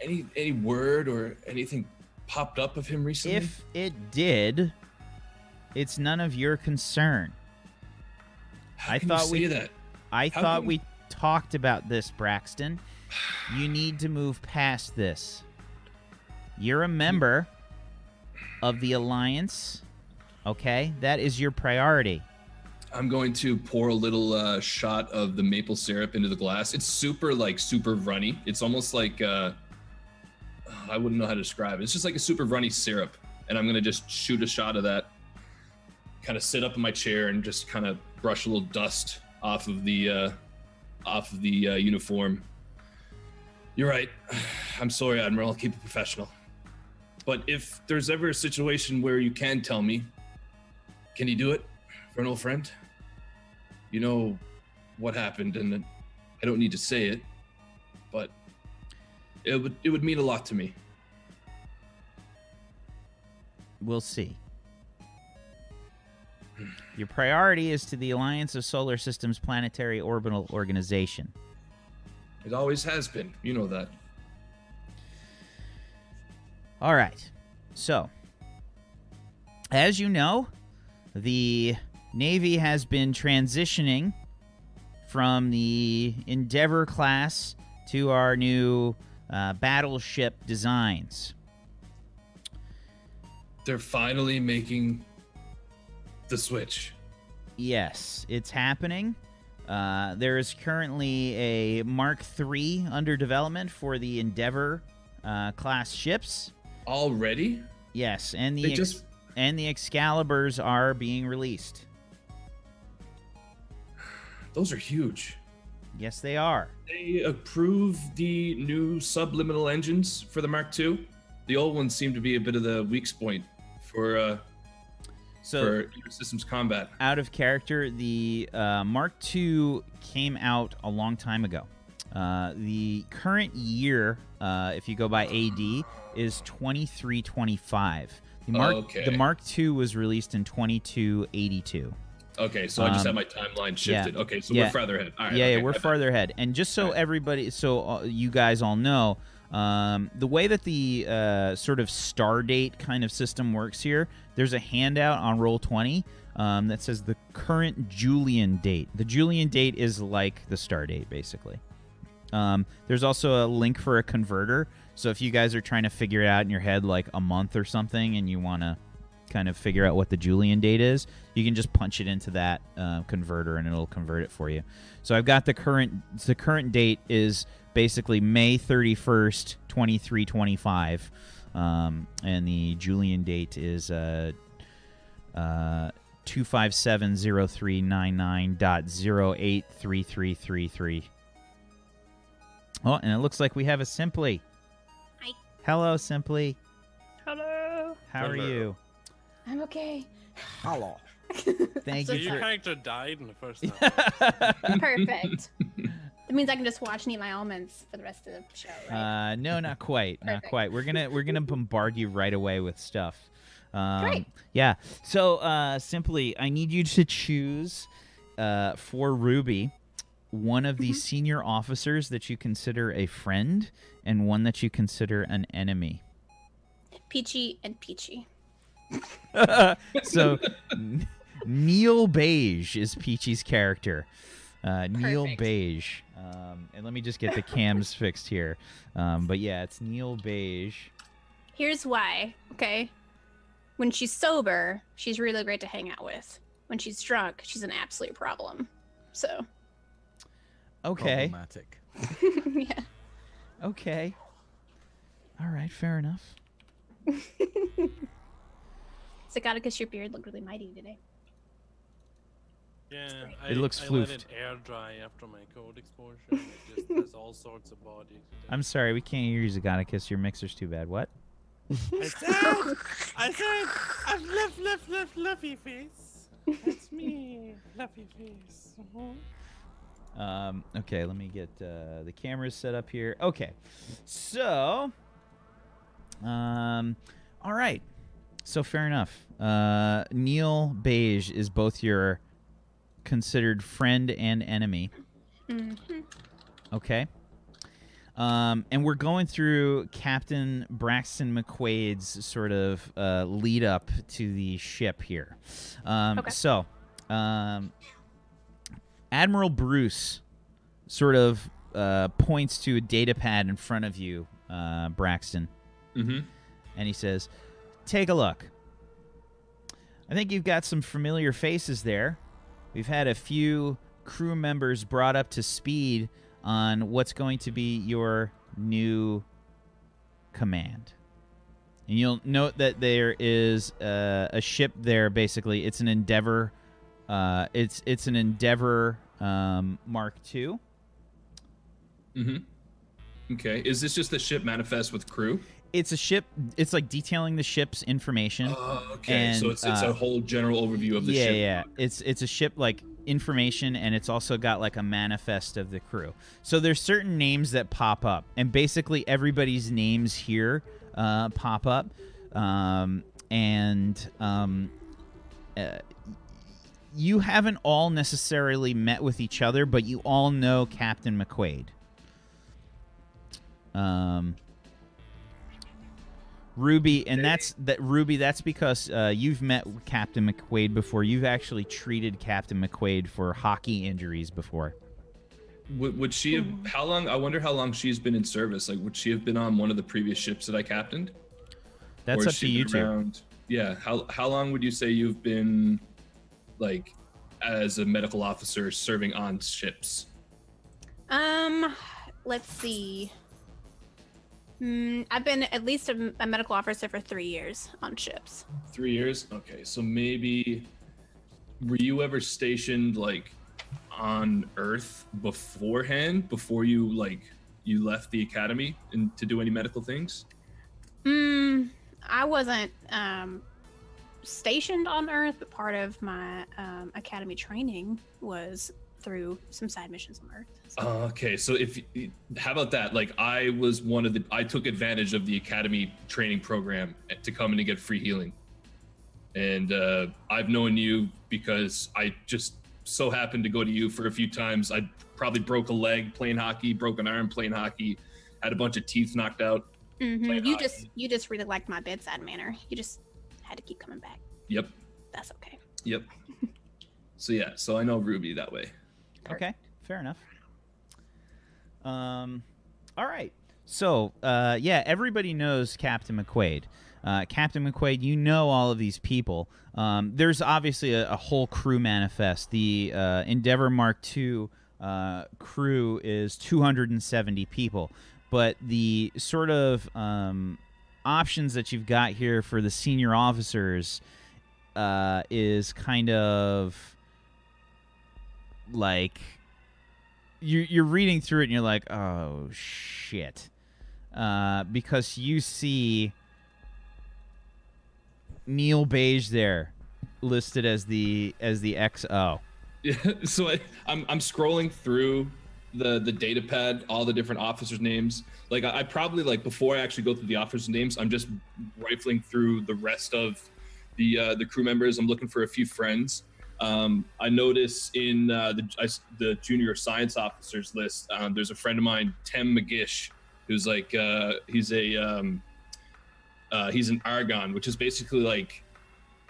any any word or anything popped up of him recently? If it did, it's none of your concern. How I thought we- that. I How thought we talked about this, Braxton. You need to move past this. You're a member of the Alliance, okay? That is your priority. I'm going to pour a little uh, shot of the maple syrup into the glass. It's super like super runny. It's almost like uh, I wouldn't know how to describe it. It's just like a super runny syrup, and I'm gonna just shoot a shot of that. Kind of sit up in my chair and just kind of brush a little dust off of the uh, off of the uh, uniform. You're right. I'm sorry, Admiral. I'll keep it professional. But if there's ever a situation where you can tell me, can you do it for an old friend? You know what happened, and I don't need to say it, it would it would mean a lot to me. We'll see. Your priority is to the Alliance of Solar Systems Planetary Orbital Organization. It always has been. You know that. All right. So, as you know, the Navy has been transitioning from the Endeavor class to our new uh, battleship designs. They're finally making the switch. Yes, it's happening. Uh, there is currently a Mark III under development for the Endeavor uh, class ships. Already? Yes, and the They ex- just and the Excaliburs are being released. those are huge. Yes, they are. They approve the new subliminal engines for the Mark II. The old ones seem to be a bit of the weak point for uh, So for systems combat. out of character, the uh, Mark II came out a long time ago. Uh, the current year, uh, if you go by AD, is 2325. The Mark, Okay. the Mark II was released in 2282. Okay, so I just Um, had my timeline shifted. Okay, so yeah. we're farther ahead. All right, yeah, okay, yeah, we're farther ahead. And just so Alright. everybody, so uh, you guys all know, um, the way that the uh, sort of star date kind of system works here, there's a handout on roll 20 um, that says the current Julian date. The Julian date is like the star date, basically. Um, there's also a link for a converter. So if you guys are trying to figure it out in your head, like a month or something, and you want to kind of figure out what the Julian date is, you can just punch it into that uh, converter and it'll convert it for you. So I've got the current the current date is basically May 31st, 2325. Um, and the Julian date is uh, uh, 2570399.083333. Oh, and it looks like we have a Simply. Hi. Hello, Simply. Hello. How are you? I'm okay. Hello. Thank So you your for. character died in the first half. Perfect. It means I can just watch and eat my almonds for the rest of the show, right? Uh, no, not quite, not quite. We're gonna we're gonna bombard you right away with stuff. Um, Great. Yeah. So uh, simply, I need you to choose uh, for Ruby one of the Mm-hmm. senior officers that you consider a friend and one that you consider an enemy. Peachy and Peachy. so N- Neil Beige is Peachy's character. Uh, Neil Perfect. Beige. Um, and let me just get the cams fixed here. Um, but yeah, it's Neil Beige. Here's why, okay? When she's sober, she's really great to hang out with. When she's drunk, she's an absolute problem. So, Okay. Problematic. yeah. Okay. All right, fair enough. Zagadicus, your beard looked really mighty today. Yeah, I, it looks I floofed. let it air dry after my cold exposure. it just has all sorts of body. I'm sorry, we can't hear you, Zagonicus. Your mixer's too bad. What? I said, I said, I'm fluff, fluff, fluff, fluffy face. That's me, fluffy face. Mhm. Um, okay, let me get uh, the cameras set up here. Okay, so, um, all right. So fair enough. Uh, Neil Beige is both your considered friend and enemy. hmm Okay. Um, and we're going through Captain Braxton McQuaid's sort of uh, lead up to the ship here. Um, Okay. So, um, Admiral Bruce sort of uh, points to a data pad in front of you, uh, Braxton, Mm-hmm. and he says, Take a look. I think you've got some familiar faces there. We've had a few crew members brought up to speed on what's going to be your new command. And you'll note that there is a ship there. Basically, it's an Endeavor. Uh, it's it's an Endeavor um, Mark II. Mm-hmm. Okay. Is this just the ship manifest with crew? It's a ship. It's like detailing the ship's information. Oh, okay. so it's it's uh, a whole general overview of the yeah, ship. yeah. It's it's a ship like information, and it's also got like a manifest of the crew. So there's certain names that pop up, and basically everybody's names here uh, pop up, um, and um, uh, you haven't all necessarily met with each other, but you all know Captain McQuaid. Um. Ruby, and that's that Ruby. That's because uh, you've met Captain McQuaid before. You've actually treated Captain McQuaid for hockey injuries before. Would, would she have? How long? I wonder how long she's been in service. Like, would she have been on one of the previous ships that I captained? That's Or has up to she you been two. around- Yeah. How how long would you say you've been, like, as a medical officer serving on ships? Um, let's see. Hmm, I've been at least a, a medical officer for three years on ships. Three years. Okay, so maybe were you ever stationed like on Earth beforehand? Before you like you left the academy and to do any medical things? Hmm, I wasn't um stationed on Earth, but part of my um, academy training was through some side missions on Earth. So- Uh, okay, so if how about that? Like I was one of the I took advantage of the academy training program to come in and get free healing, and uh, I've known you because I just so happened to go to you for a few times. I probably broke a leg playing hockey, broke an arm playing hockey, had a bunch of teeth knocked out. Mhm, You hockey. just you just really liked my bedside manner. You just had to keep coming back. Yep, That's okay. yep. so yeah, so I know Ruby that way. Okay, fair enough. Um, all right. So, uh, yeah, everybody knows Captain McQuaid. Uh, Captain McQuaid, you know all of these people. Um, there's obviously a, a whole crew manifest. The uh, Endeavor Mark II uh, crew is 270 people, but the sort of um, options that you've got here for the senior officers uh, is kind of like you're you're reading through it and you're like, oh shit, uh, because you see Neil Beige there listed as the as the XO. Yeah, so I, I'm I'm scrolling through the the data pad, all the different officers' names. Like I, I probably like before I actually go through the officers' names, I'm just rifling through the rest of the uh, the crew members. I'm looking for a few friends. Um, I notice in uh, the I the junior science officers list, um, there's a friend of mine, Tem McGish, who's like uh, he's a um, uh, he's an Argon, which is basically like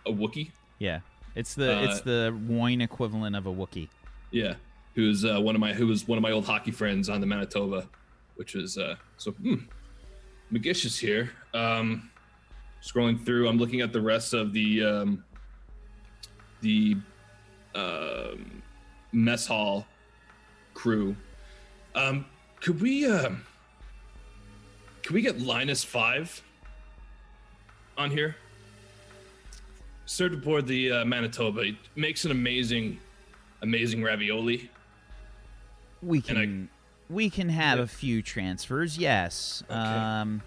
a Wookie. Yeah, it's the Uh, it's the wine equivalent of a Wookie. Yeah, who's uh, one of my who was one of my old hockey friends on the Manitoba, which was uh, so. Hmm, McGish is here. Um, scrolling through, I'm looking at the rest of the um, the um, mess hall crew. Um, could we uh, could we get Linus Five on here? Served aboard the uh, Manitoba. It makes an amazing amazing ravioli. We And I- can we can have Yeah. a few transfers. Yes. Okay. Um,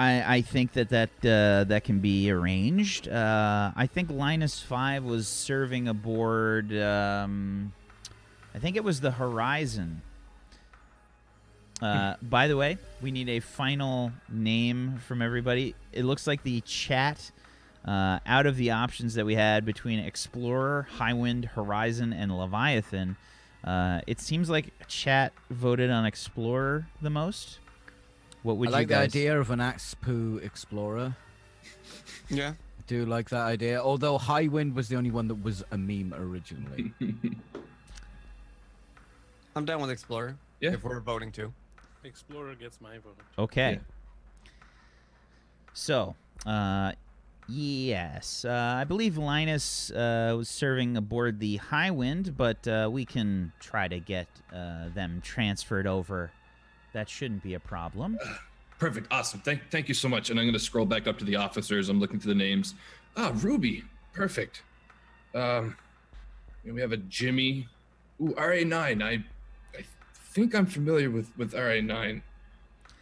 I I think that that uh, that can be arranged. Uh, I think Linus Five was serving aboard. Um, I think it was the Horizon. Uh, by the way, we need a final name from everybody. It looks like the chat, uh, out of the options that we had between Explorer, Highwind, Horizon, and Leviathan, uh, it seems like chat voted on Explorer the most. What would I like you the guys? idea of an Aspu Explorer. Yeah. I do like that idea. Although High Wind was the only one that was a meme originally. I'm down with Explorer. Yeah. If we're voting too. Explorer gets my vote. Okay. So, uh, yes, uh, I believe Linus uh, was serving aboard the High Wind, but uh, we can try to get uh, them transferred over. That shouldn't be a problem. Perfect. Awesome. Thank, thank you so much. And I'm going to scroll back up to the officers. I'm looking through the names. Ah, Ruby. Perfect. Um, we have a Jimmy. Ooh, RA9. I, I think I'm familiar with with RA nine.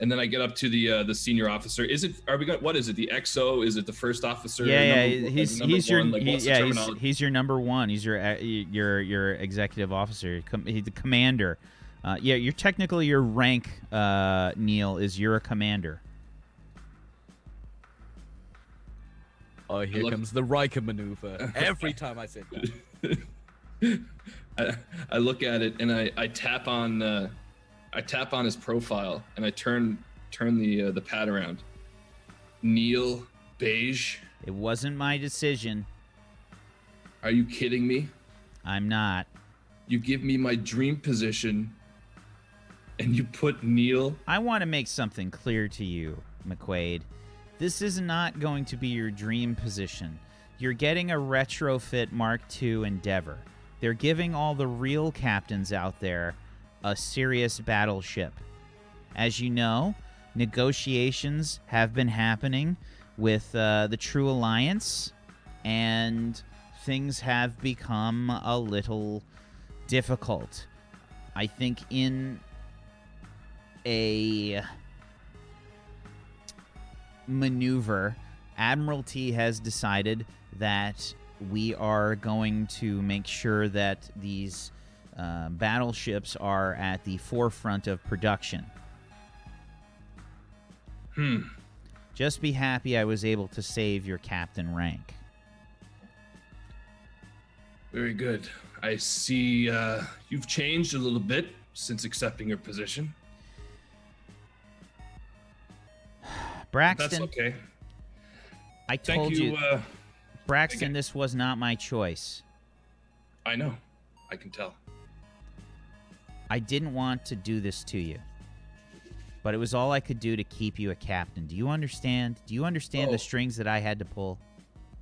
And then I get up to the uh, the senior officer. Is it? Are we going? What is it? The XO? Is it the first officer? yeah, yeah. Number- he's he's your? Like, he- yeah he's, he's your number one. He's your uh, your your executive officer. Com- he's the commander. Uh, yeah, you're technically your rank, uh, Neil, is you're a commander. Oh, here look- comes the Riker maneuver. Every time I sit down. I, I look at it and I, I tap on uh, I tap on his profile and I turn turn the uh, the pad around. Neil Beige, It wasn't my decision. are you kidding me? I'm not. You give me my dream position, and you put Neil. I want to make something clear to you, McQuaid. This is not going to be your dream position. You're getting a retrofit Mark II Endeavor. They're giving all the real captains out there a serious battleship. As you know, negotiations have been happening with uh, the True Alliance, and things have become a little difficult. I think in a maneuver, Admiralty has decided that we are going to make sure that these uh, battleships are at the forefront of production. Hmm. Just be happy I was able to save your captain rank. Very good. I see uh, you've changed a little bit since accepting your position. Braxton, That's okay. I Thank told you. you, Uh, Braxton, this was not my choice. I know. I can tell. I didn't want to do this to you. But it was all I could do to keep you a captain. Do you understand? Do you understand Oh. the strings that I had to pull?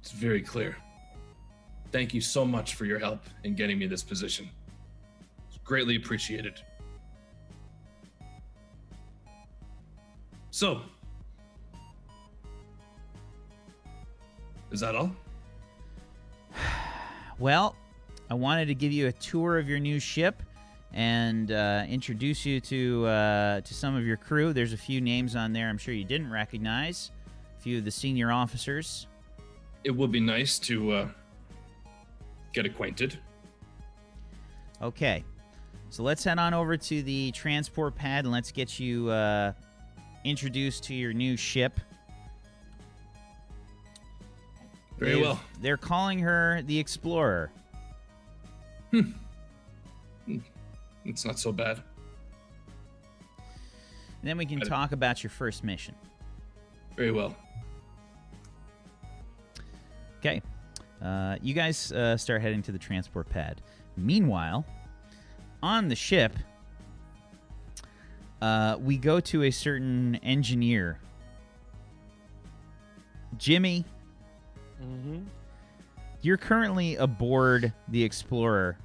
It's very clear. Thank you so much for your help in getting me this position. It's greatly appreciated. So, is that all? Well, I wanted to give you a tour of your new ship and uh, introduce you to uh, to some of your crew. There's a few names on there I'm sure you didn't recognize. A few of the senior officers. It would be nice to uh, get acquainted. Okay, so let's head on over to the transport pad and let's get you uh, introduced to your new ship. Very They've- well. They're calling her the Explorer. Hmm. It's not so bad. And then we can talk about your first mission. Very well. Okay. Uh, you guys uh, start heading to the transport pad. Meanwhile, on the ship, uh, we go to a certain engineer. Jimmy, Mm-hmm. you're currently aboard the Explorer,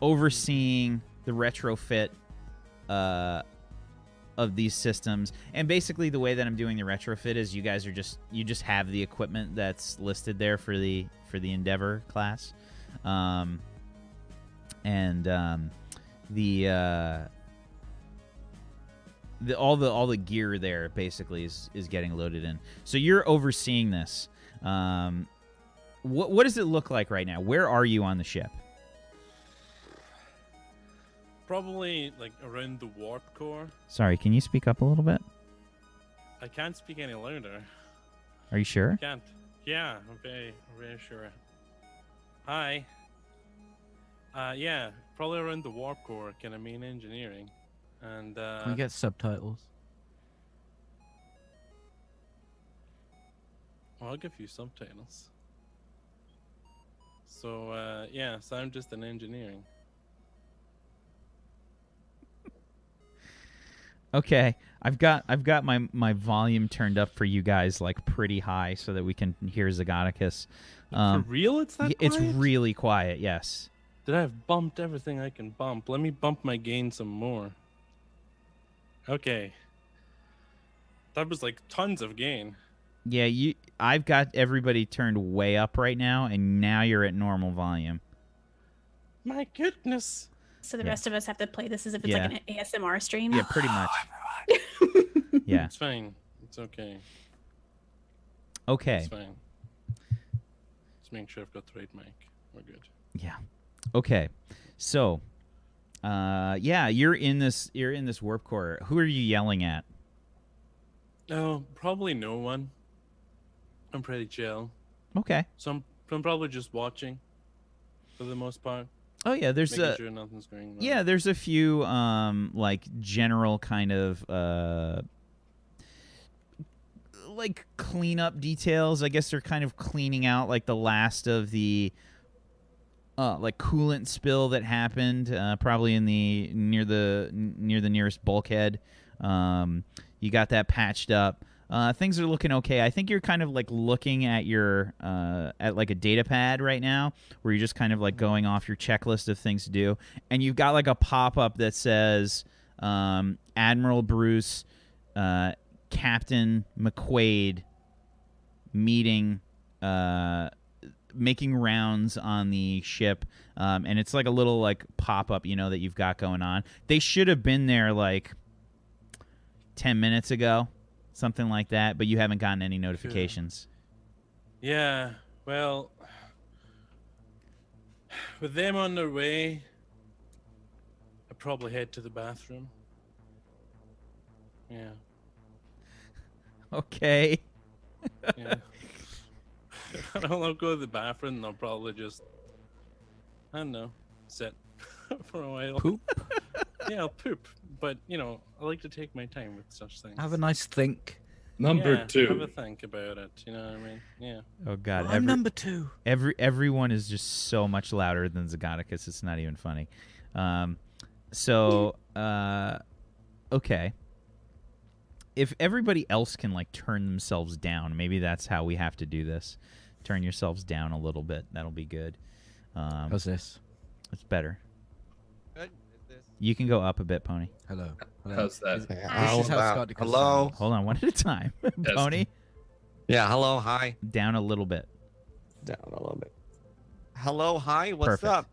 overseeing the retrofit uh, of these systems. And basically, the way that I'm doing the retrofit is you guys are just you just have the equipment that's listed there for the for the Endeavor class, um, and um, the. Uh, the, all the all the gear there basically is is getting loaded in. So you're overseeing this. Um, what what does it look like right now? Where are you on the ship? Probably like around the warp core. Sorry, can you speak up a little bit? I can't speak any louder. Are you sure? I Can't. Yeah, I'm very, very sure. Hi. Uh, yeah, probably around the warp core, Can I mean engineering, and uh, Can we get subtitles? well, I'll give you subtitles. So uh, yeah, so I'm just in engineering. Okay, I've got I've got my my volume turned up for you guys like pretty high so that we can hear Zagonicus. Um, For real, it's that it's quiet? really quiet. Yes. Did I have bumped everything I can bump? Let me bump my gain some more. Okay. That was like tons of gain. Yeah, you. I've got everybody turned way up right now, and now you're at normal volume. My goodness. So the Yeah. rest of us have to play this as if it's Yeah. like an ASMR stream. Yeah, pretty much. Yeah. It's fine. It's okay. Okay. It's fine. Just make sure I've got the right mic. We're good. Yeah. Okay. So, uh, yeah, you're in this. You're in this warp core. Who are you yelling at? Oh, probably no one. I'm pretty chill. Okay. So I'm, I'm probably just watching for the most part. Oh yeah, there's a sure nothing's going wrong. yeah, there's a few um like general kind of uh like cleanup details. I guess they're kind of cleaning out like the last of the uh like coolant spill that happened uh probably in the near the near the nearest bulkhead. Um you got that patched up. Uh, things are looking okay. I think you're kind of like looking at your uh, at like a data pad right now, where you're just kind of like going off your checklist of things to do, and you've got like a pop up that says um, Admiral Bruce, uh, Captain McQuaid, meeting, uh, making rounds on the ship, um, and it's like a little like pop up, you know, that you've got going on. They should have been there like ten minutes ago, something like that, but you haven't gotten any notifications. Yeah, well, with them on their way, I'd probably head to the bathroom. Yeah, Okay. yeah. I'll go to the bathroom and I'll probably just, I don't know, sit for a while. Poop. Yeah, I'll poop. But, you know, I like to take my time with such things. Have a nice think. Number Yeah, two. Have a think about it. You know what I mean? Yeah. Oh God. I'm number two. every everyone is just so much louder than Zagonicus. It's not even funny. Um, so uh, okay. If everybody else can like turn themselves down, maybe that's how we have to do this. Turn yourselves down a little bit. That'll be good. Um, How's this? it's better. Good. Is this? You can go up a bit, Pony. Hello. Hello. How's that? Is- Yeah, This how is how about- Scott Dickinson hello. sounds. Hold on, one at a time. Pony, Yeah. Hello. Hi. down a little bit. Down a little bit. Hello. Hi. What's Perfect. up?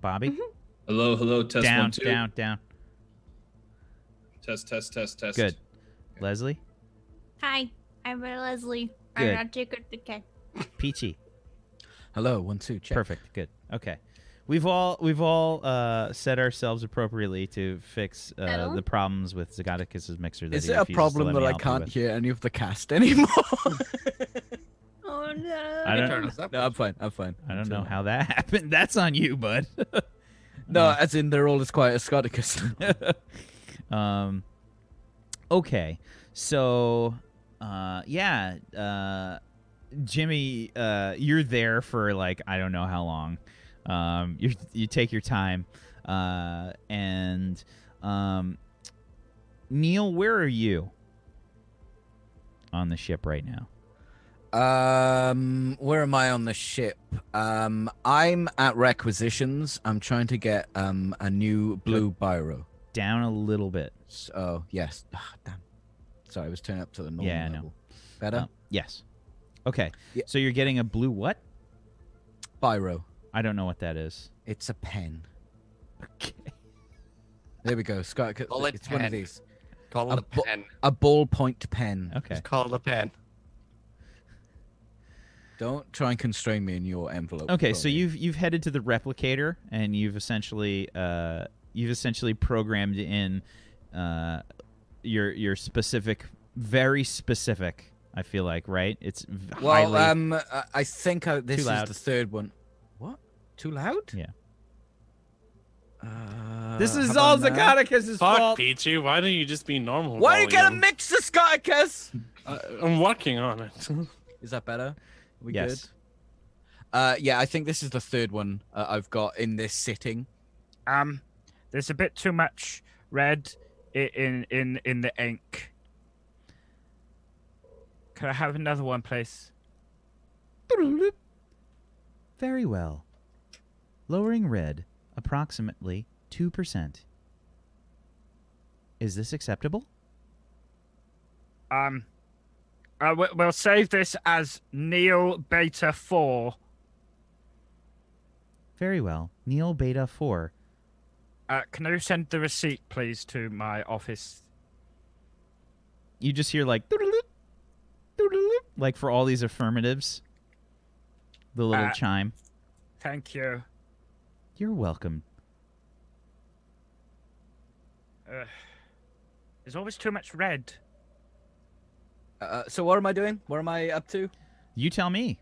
Bobby, mm-hmm. Hello, hello, test down, one, two. down, down. Test, test, test, test. Good. Leslie, Hi, I'm Leslie. Good. I'm not ticket the cat. Peachy. Hello. One two. Check. Perfect. Good. Okay. We've all we've all uh, set ourselves appropriately to fix uh, the problems with Zagonicus's mixer. That Is he it a problem that I can't hear any of the cast anymore? Oh no. I don't- Turn us up. no, I'm fine. I'm fine. I I'm don't know chilling. how that happened. That's on you, bud. No, as in they're all as quiet as Scotticus. um. Okay. So, uh, yeah. Uh, Jimmy, uh, you're there for like I don't know how long. Um, you you take your time, uh, and um, Neil, where are you on the ship right now? Um, where am I on the ship? Um, I'm at requisitions. I'm trying to get um a new blue biro. Down a little bit. So yes, Ah, damn. Sorry, I was turning up to the normal Yeah, level. Better Uh, yes. Okay. Yeah. So you're getting a blue what? biro. I don't know what that is. It's a pen. Okay. There we go. Scott, Call it it's one of these. Call A it a bo- pen. A ballpoint pen. Okay. Just call it a pen. Don't try and constrain me in your envelope. Okay, so Tony. you've you've headed to the replicator and you've essentially uh you've essentially programmed in uh your your specific very specific I feel like, right? It's v- Well, highly um, I- I think uh, this is the third one. What? Too loud? Yeah. Uh, This is all about now? Zagonicus' Fuck, fault. Peachy. Why don't you just be normal? Why are you get a mix mixer, Scotticus? Uh, I'm working on it. Is that better? we Yes. good? Uh, yeah, I think this is the third one uh, I've got in this sitting. Um, there's a bit too much red i- in in in the ink. Can I have another one, please? Very well. Lowering red approximately 2%. Is this acceptable? Um, uh, we- we'll save this as Neil Beta Four. Very well. Neil Beta 4. Uh, can you send the receipt, please, to my office? You just hear like like for all these affirmatives. The little Uh, chime. Thank you. You're welcome. Uh, there's always too much red. Uh, so what am I doing? What am I up to? You tell me.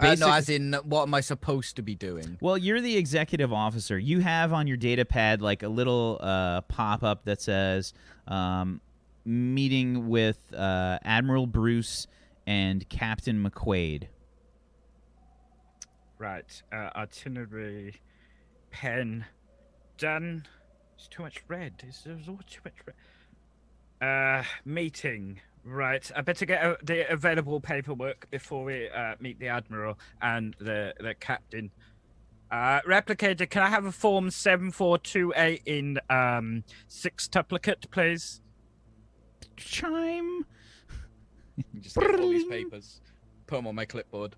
Uh, no, as in what am I supposed to be doing? Well, you're the executive officer. You have on your data pad like a little uh, pop up that says um, meeting with uh, Admiral Bruce and Captain McQuaid. Right. Uh, itinerary, pen, done. It's too much red. It's, there's all too much red. Uh, meeting. Right. I better get uh, the available paperwork before we uh, meet the admiral and the the captain. Uh, replicator, can I have a form seven four two eight in um six duplicate, please? Chime. Just get all these papers, put them on my clipboard,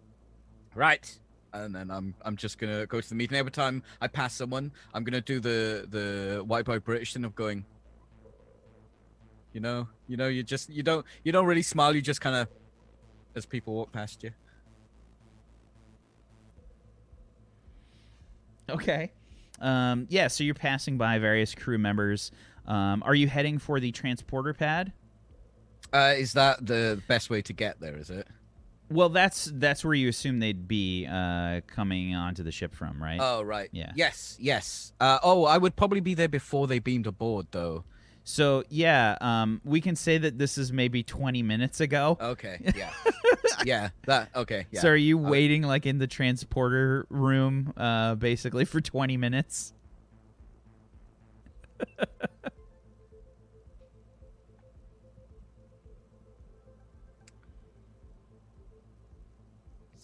Right. And then I'm I'm just gonna go to the meeting. Every time I pass someone, I'm gonna do the the white boy British thing of going. You know, you know, you just you don't you don't really smile. You just kind of as people walk past you. Okay. Um, yeah, so you're passing by various crew members. Um, are you heading for the transporter pad? Uh, is that the best way to get there? Is it? Well, that's that's where you assume they'd be uh, coming onto the ship from, right? Oh right. Yeah. Yes. Yes. Uh, oh, I would probably be there before they beamed aboard, though. So yeah, um, we can say that this is maybe 20 minutes ago. Okay. Yeah. yeah. That. Okay. Yeah. So are you waiting like in the transporter room, uh, basically for 20 minutes?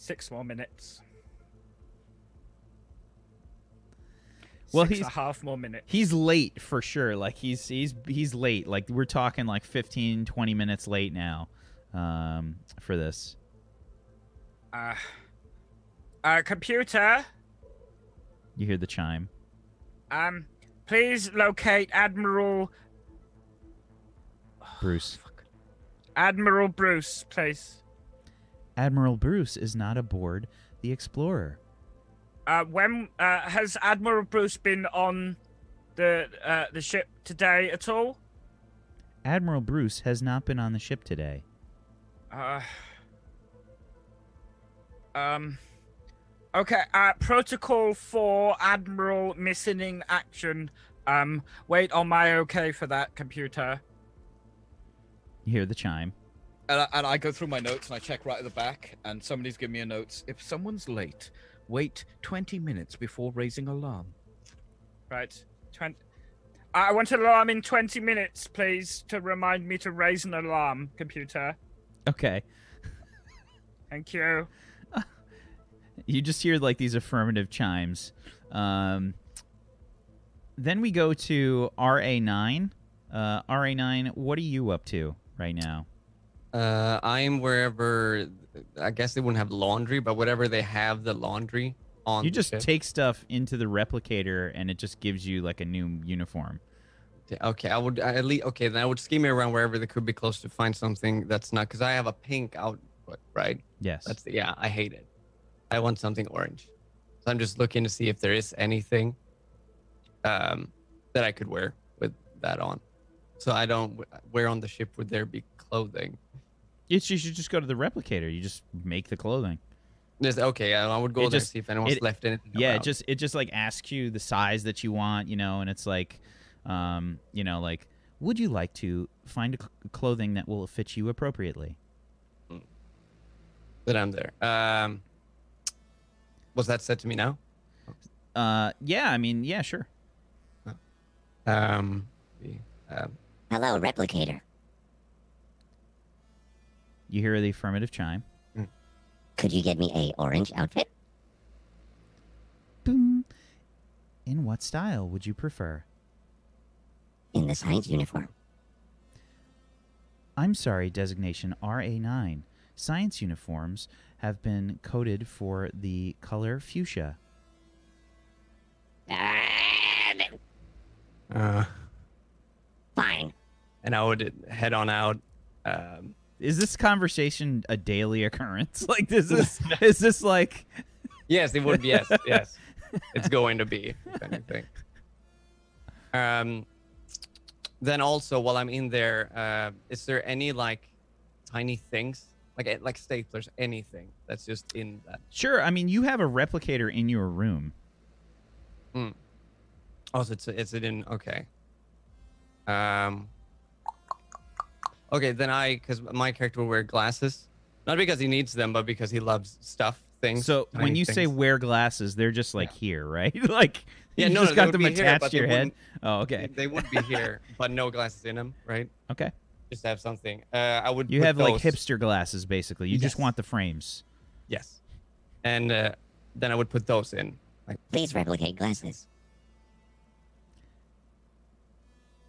Six more minutes. Well, Six he's- a half more minutes. He's late for sure. Like he's he's he's late. Like we're talking like 15 20 minutes late now um, for this. Uh, uh, computer, You hear the chime. um, please locate Admiral Bruce. Admiral Bruce, please. Admiral Bruce is not aboard the Explorer. Uh, when uh, has Admiral Bruce been on the uh, the ship today at all? Admiral Bruce has not been on the ship today. Uh, um. Okay. Uh, protocol for Admiral missing in action. Um. Wait on my okay for that computer. You hear the chime. And I, and I go through my notes and I check right at the back, and somebody's giving me a note. If someone's late, wait 20 minutes before raising alarm. Right. Twenty. I want an alarm in twenty minutes, please, to remind me to raise an alarm, computer. Okay. Thank you. You just hear like these affirmative chimes. Um, then we go to RA9. Uh, RA9, what are you up to right now? Uh, I'm wherever. I guess they wouldn't have laundry, but whatever they have the laundry on. You just take stuff into the replicator and it just gives you like a new uniform. Okay, I would I at least okay. Then I would scheme around wherever they could be close to find something that's not because I have a pink output, right? Yes. That's the, yeah. I hate it. I want something orange. So I'm just looking to see if there is anything um, that I could wear with that on. So I don't where on the ship would there be clothing? It's, you should just go to the replicator. You just make the clothing. Just, okay, I, I would go It there just- see if anyone's it- left anything. Yeah, it around. just it just like asks you the size that you want, you know, and it's like, um, you know, like, would you like to find a cl- clothing that will fit you appropriately? that I'm there. Um, was that said to me now? Uh, yeah, I mean, yeah, sure. Um, um, Hello, replicator. You hear the affirmative chime. Could you get me a orange outfit? Boom. In what style would you prefer? In the science uniform. I'm sorry, designation RA9. Science uniforms have been coded for the color fuchsia. Uh, Fine. and I would head on out. Um, Is this conversation a daily occurrence? Like, this is is this like? yes, it would be. Yes, yes. It's going to be, if anything. Um, then also, while I'm in there, uh, is there any like tiny things, like eh, like staplers, anything that's just in that? Sure. I mean, you have a replicator in your room. Hmm. Oh, so it's it's it in okay. Um. Okay, then I because my character will wear glasses, not because he needs them, but because he loves stuff things. So when tiny you say wear glasses, they're just like here, right? like Yeah, you no, just no, they got would them be here, attached but to your they head. wouldn't- Oh, okay, they would be here, but no glasses in them, right? okay. Just to have something. Uh, I would. You put have like hipster glasses, basically. You just want the frames. Yes, and uh, then I would put those in. Like, Please replicate glasses.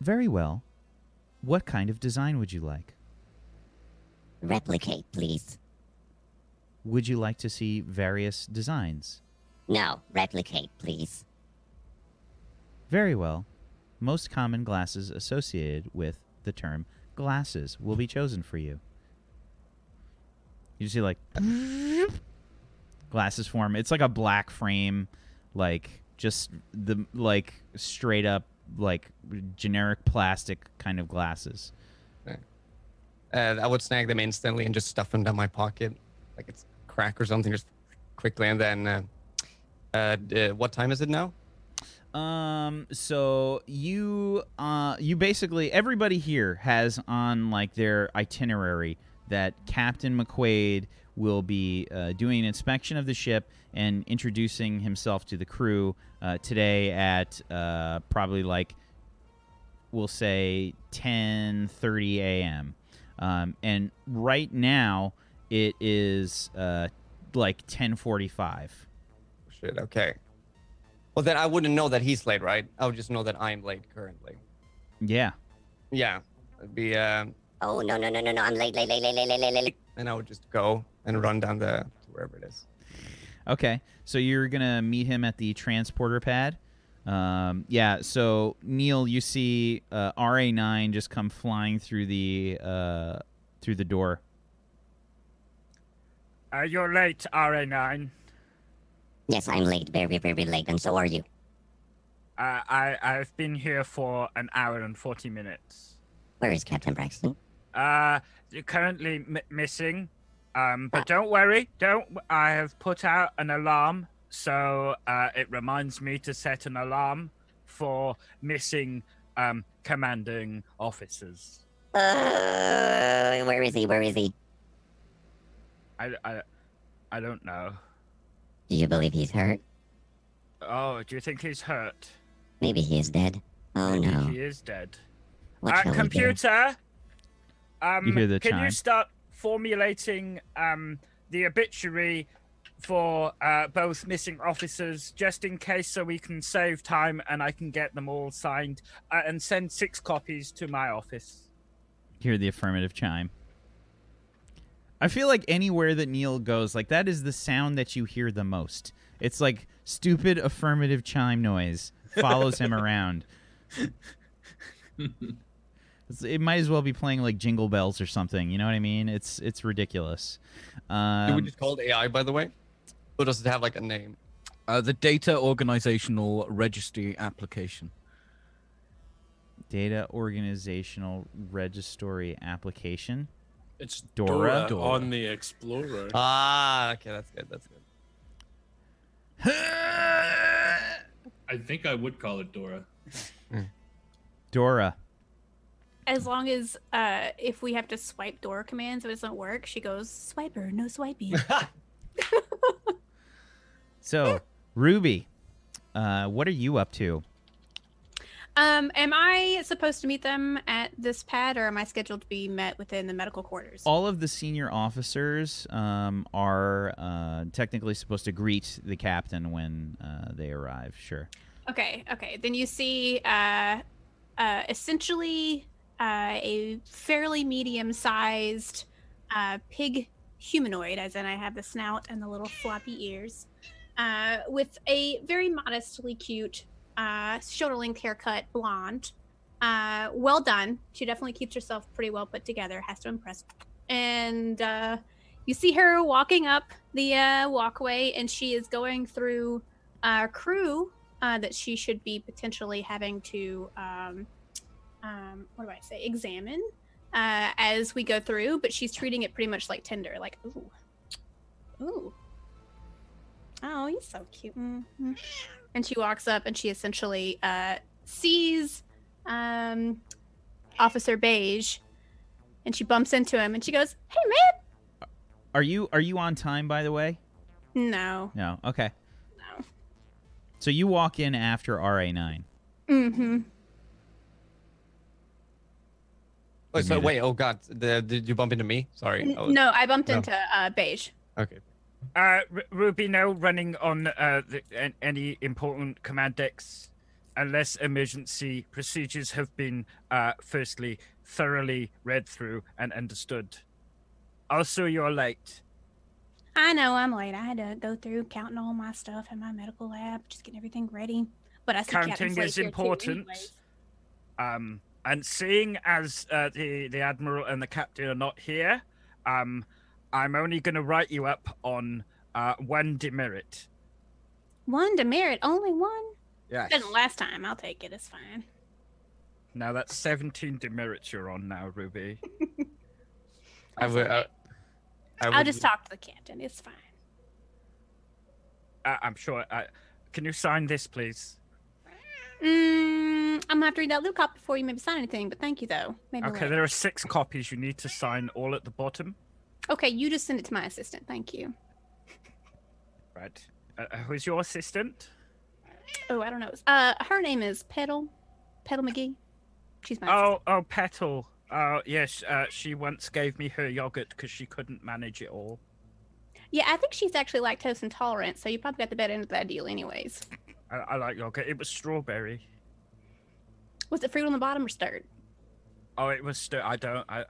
Very well. What kind of design would you like? Replicate, please. Would you like to see various designs? No, replicate, please. Very well. Most common glasses associated with the term glasses will be chosen for you. You see, like, glasses form. It's like a black frame, like, just the, like, straight up, like, generic plastic kind of glasses. uh, I would snag them instantly and just stuff them down my pocket, like it's crack or something, just quickly. And then, uh, uh, d- what time is it now? Um. So you, uh, you basically everybody here has on like their itinerary that Captain McQuaid will be uh, doing an inspection of the ship and introducing himself to the crew uh, today at uh, probably like we'll say 10:30 a.m. Um, and right now it is uh, like 10:45. Shit. Okay. Well, then I wouldn't know that he's late, right? I would just know that I'm late currently. Yeah. Yeah. It'd be, uh, Oh, no, no, no, no, no. I'm late, late, late, late, late, late, late, late. and I would just go and run down the to wherever it is. Okay, so you're gonna meet him at the transporter pad. Um, yeah. So Neil, you see uh, RA9 just come flying through the uh, through the door. Uh, you're late, RA9. Yes, I'm late, very, very late, and so are you. Uh, I I've been here for an hour and forty minutes. Where is Captain Braxton? Uh, you're currently m- missing. Um, but don't worry, don't. I have put out an alarm, so uh, it reminds me to set an alarm for missing um commanding officers. Uh, where is he? Where is he? I I I don't know. Do you believe he's hurt? Oh, do you think he's hurt? Maybe he is dead. Oh Maybe no. he is dead. What uh, shall we do? computer. Um, You hear the can chime. you start formulating um, the obituary for uh, both missing officers, just in case, so we can save time and I can get them all signed uh, and send six copies to my office. Hear the affirmative chime. I feel like anywhere that Neil goes, like that is the sound that you hear the most. It's like stupid affirmative chime noise follows him around. It's- It might as well be playing like Jingle Bells or something. You know what I mean? It's it's ridiculous. Do Um, we just call it AI, by the way? Or does it have like a name? Uh, the data organizational registry application. data organizational registry application. It's Dora? Dora, Dora. on the Explorer. Ah, okay, that's good. That's good. I think I would call it Dora. Dora. As long as uh, if we have to swipe door commands, if it doesn't work, she goes swiper, no swiping. So, Ruby, uh, what are you up to? um, am I supposed to meet them at this pad, or am I scheduled to be met within the medical quarters? All of the senior officers um, are uh, technically supposed to greet the captain when uh, they arrive. Sure. Okay, okay. Then you see uh, uh, essentially uh, a fairly medium sized uh, pig humanoid, as in I have the snout and the little floppy ears, uh, with a very modestly cute uh, shoulder length haircut, blonde. Uh, well done. She definitely keeps herself pretty well put together. Has to impress. And uh, you see her walking up the walkway, and she is going through a crew that she should be potentially having to, um, um, what do I say, examine uh, as we go through. But she's treating it pretty much like Tinder, like ooh, ooh, oh, he's so cute. hmm And she walks up, and she essentially uh, sees um, Officer Beige, and she bumps into him, and she goes, "Hey, man." Are you are you on time by the way? No. No. Okay. No. So you walk in after RA9. Mm-hmm. Wait, so wait, oh god, the, did you bump into me? Sorry. I was- No, I bumped no. into uh, Beige. Okay. Uh, R- Ruby now running on uh, the, an- any important command decks, unless emergency procedures have been uh, firstly thoroughly read through and understood. Also, you're late. I know I'm late. I had to go through counting all my stuff in my medical lab, just getting everything ready. But I see Counting is here too important. Um, and seeing as uh, the the admiral and the captain are not here, um, I'm only going to write you up on uh, one demerit. One demerit, only one. Yeah. Didn't last time. I'll take it. It's fine. Now that's 17 demerits you're on now, Ruby. I would. Uh, I I'll just talk to the captain. It's fine. Uh, I'm sure. Uh, can you sign this, please? Mm, I'm gonna have to read that little copy before you maybe sign anything. But thank you though. Maybe Okay, later. there are six copies. You need to sign all at the bottom. Okay, you just send it to my assistant. Thank you. Right. Uh, uh, who's your assistant? Oh, I don't know. Uh, her name is Petal. Petal McGee. She's my. Oh, oh, Petal. Oh, yes. Uh, she once gave me her yogurt because she couldn't manage it all. Yeah, I think she's actually lactose intolerant, so you probably got the better end of that deal, anyways. I, I like yogurt. It was strawberry. Was it fruit on the bottom or stirred? Oh, it was. stirred. I don't. I.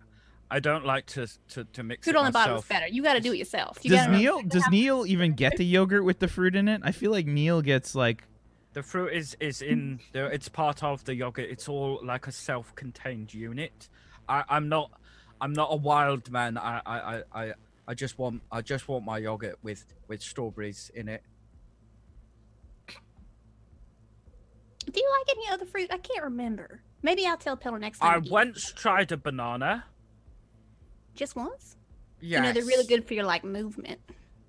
I don't like to to, to mix Fruit it on the bottom is better. You got to do it yourself. You Does gotta Neil does Neil even get the yogurt with the fruit in it? I feel like Neil gets like The fruit is is in there. It's part of the yogurt. It's all like a self-contained unit. I, I'm not. I'm not a wild man. I, I, I, I, I just want. I just want my yogurt with with strawberries in it. Do you like any other fruit? I can't remember. Maybe I'll tell Petal next time. I to get once tried a banana. just once. Yes. You know they're really good for your like movement.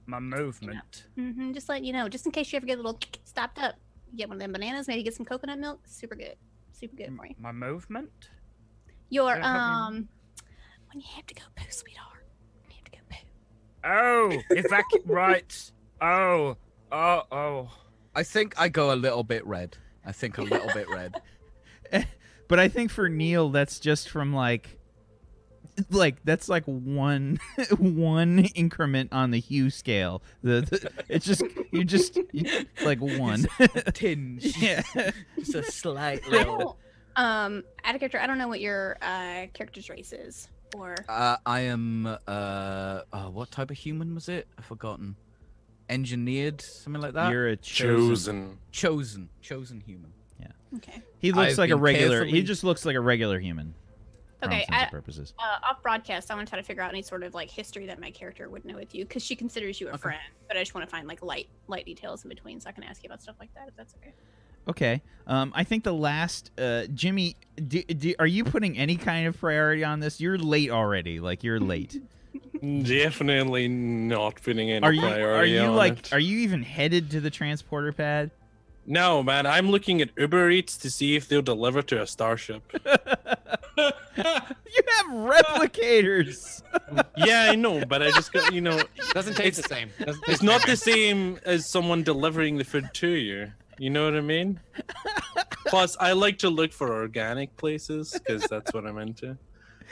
My movement. mm-hmm Just letting you know, just in case you ever get a little stopped up, you get one of them bananas. Maybe get some coconut milk. Super good. Super good for you. My movement. Your Yeah, me- um, when you have to go poo, sweetheart. When you have to go poo. Oh, evac. right. Oh. Oh. Oh. I think I go a little bit red. I think a little bit red. but I think for Neil that's just from like like that's like one one increment on the hue scale. The, the it's just you just you, like one. A tinge. yeah. Just a slight little. Um, out of character, I don't know what your uh character's race is, or Uh, I am. Uh, uh, what type of human was it? I've forgotten. Engineered, something like that. You're a chosen. chosen, chosen human. Yeah. Okay. He looks I've like a been regular. He just looks like a regular human. for all Okay, I- purposes. Uh, off broadcast, I want to try to figure out any sort of like history that my character would know with you, because she considers you a Okay. friend. But I just want to find like light, light details in between, so I can ask you about stuff like that, if that's okay. Okay. Um, I think the last, uh, Jimmy, do, do, are you putting any kind of priority on this? You're late already. Like you're late. Definitely not putting any are you? Are you on like? it. Are you even headed to the transporter pad? No, man. I'm looking at Uber Eats to see if they'll deliver to a starship. You have replicators. yeah, I know, but I just got you know. Doesn't taste It's- the same. Doesn't It's not the the same. same as someone delivering the food to you. You know what I mean? Plus, I like to look for organic places because that's what I'm into.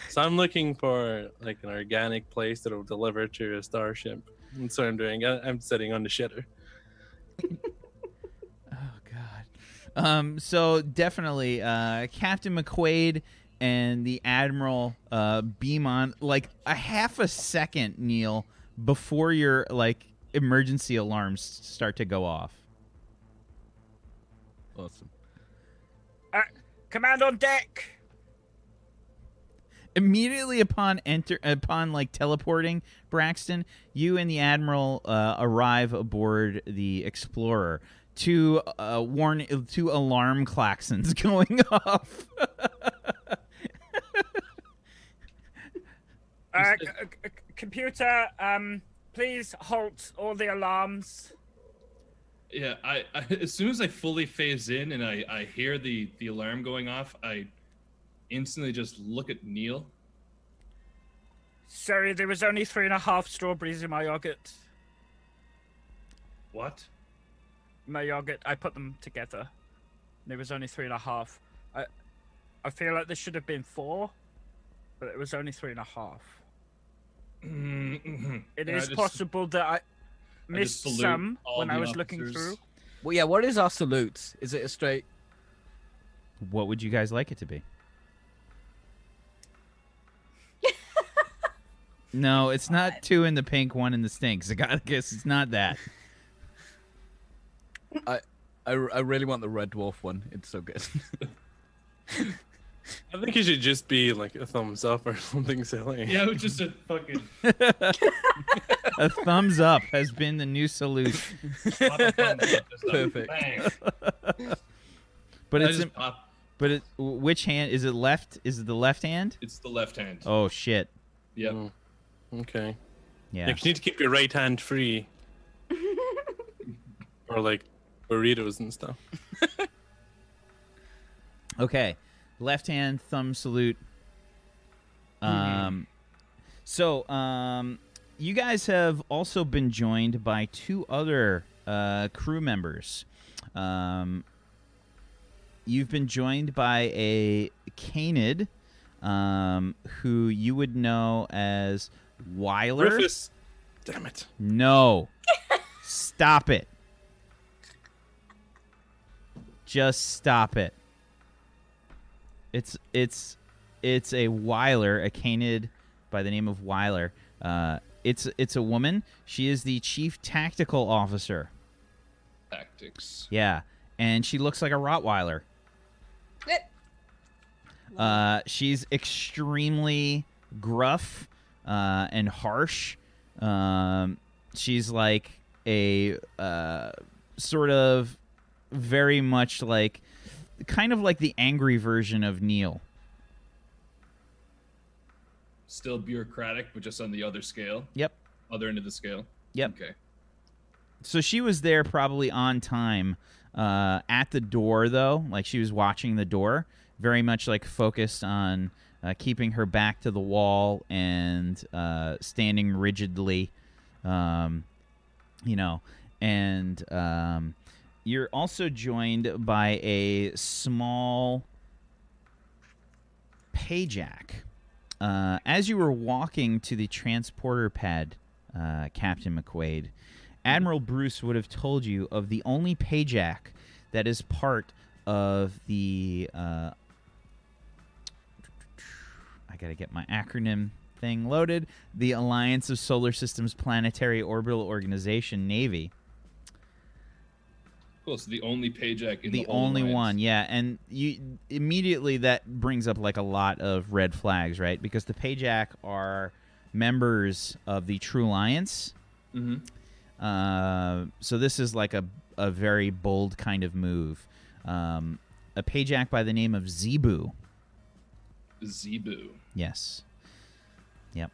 So I'm looking for like an organic place that'll deliver to a starship. That's what I'm doing. I- I'm sitting on the shitter. Oh God. Um. So definitely, uh, Captain McQuaid and the Admiral uh, beam on like a half a second, Neil, before your like emergency alarms start to go off. Awesome. Command on deck. Immediately upon enter, upon like teleporting Braxton, you and the admiral uh, arrive aboard the Explorer. Two uh, warn, two alarm klaxons going off. Uh, c- c- computer, um, please halt all the alarms. Yeah, I, I as soon as I fully phase in and I, I hear the, the alarm going off, I instantly just look at Neil. Sorry, there was only three and a half strawberries in my yogurt. What? My yogurt, I put them together. There was only three and a half. I, I feel like there should have been four, but it was only three and a half. Mhm. It And is just- possible that I I missed just salute some when I was looking through. Well, yeah. What is our salute? Is it a straight? what would you guys like it to be? No, it's not two in the pink, one in the stinks. I gotta guess it's not that. I, I, I really want the red dwarf one. It's so good. I think it should just be like a thumbs up or something silly. Yeah, just a fucking. A thumbs up has been the new salute, pop a thumbs up, just a Perfect. but I it's just pop. but it, which hand is it? Left? Is it the left hand? It's the left hand. Oh shit! Yep. Mm. Okay. Yeah. Yeah, 'cause you need to keep your right hand free. or like burritos and stuff. Okay, left hand thumb salute. Um, so um, you guys have also been joined by two other uh, crew members. Um, you've been joined by a Canid, um, who you would know as Weiler. Rufus. Damn it. No. stop it. Just stop it. It's it's it's a Weiler, a canid by the name of Weiler. Uh, it's it's a woman. She is the chief tactical officer. Tactics. Yeah, and she looks like a Rottweiler. Uh, she's extremely gruff uh, and harsh. Um, she's like a uh, sort of very much like kind of like the angry version of Neil. Still bureaucratic, but just on the other scale. Yep. Other end of the scale. Yep. Okay. So she was there probably on time uh, at the door, though. Like she was watching the door, very much like focused on uh, keeping her back to the wall and uh, standing rigidly. Um, you know, and um, you're also joined by a small payjack. Uh, as you were walking to the transporter pad, uh, Captain McQuaid, Admiral Bruce would have told you of the only payjack that is part of the. I gotta get my acronym thing loaded. The Alliance of Solar Systems Planetary Orbital Organization Navy. Cool. So the only payjack in the, the only alliance. one, yeah, and you immediately that brings up like a lot of red flags, right? Because the Payjack are members of the True Alliance. Mm-hmm. Uh, so this is like a a very bold kind of move. Um, a Payjack by the name of Zebu. Zebu. Yes. Yep.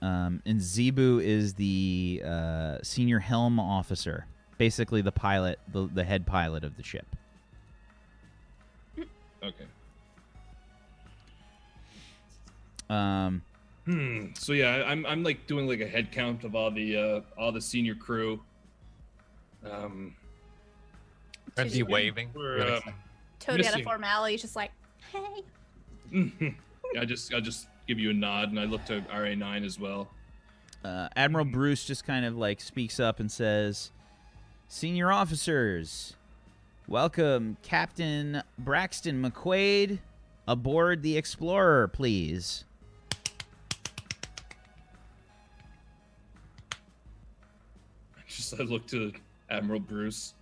Um, and Zebu is the uh, senior helm officer, basically the pilot, the, the head pilot of the ship. Okay. Um, Hmm. So yeah, I'm I'm like doing like a head count of all the uh all the senior crew. Um. Aren't waving? We're, um, Totally out of formality. He's just like, hey. I just I just give you a nod and I look to RA9 as well. uh, Admiral Bruce just kind of like speaks up and says, "Senior officers, welcome Captain Braxton McQuaid aboard the Explorer, please." I just I look to Admiral Bruce.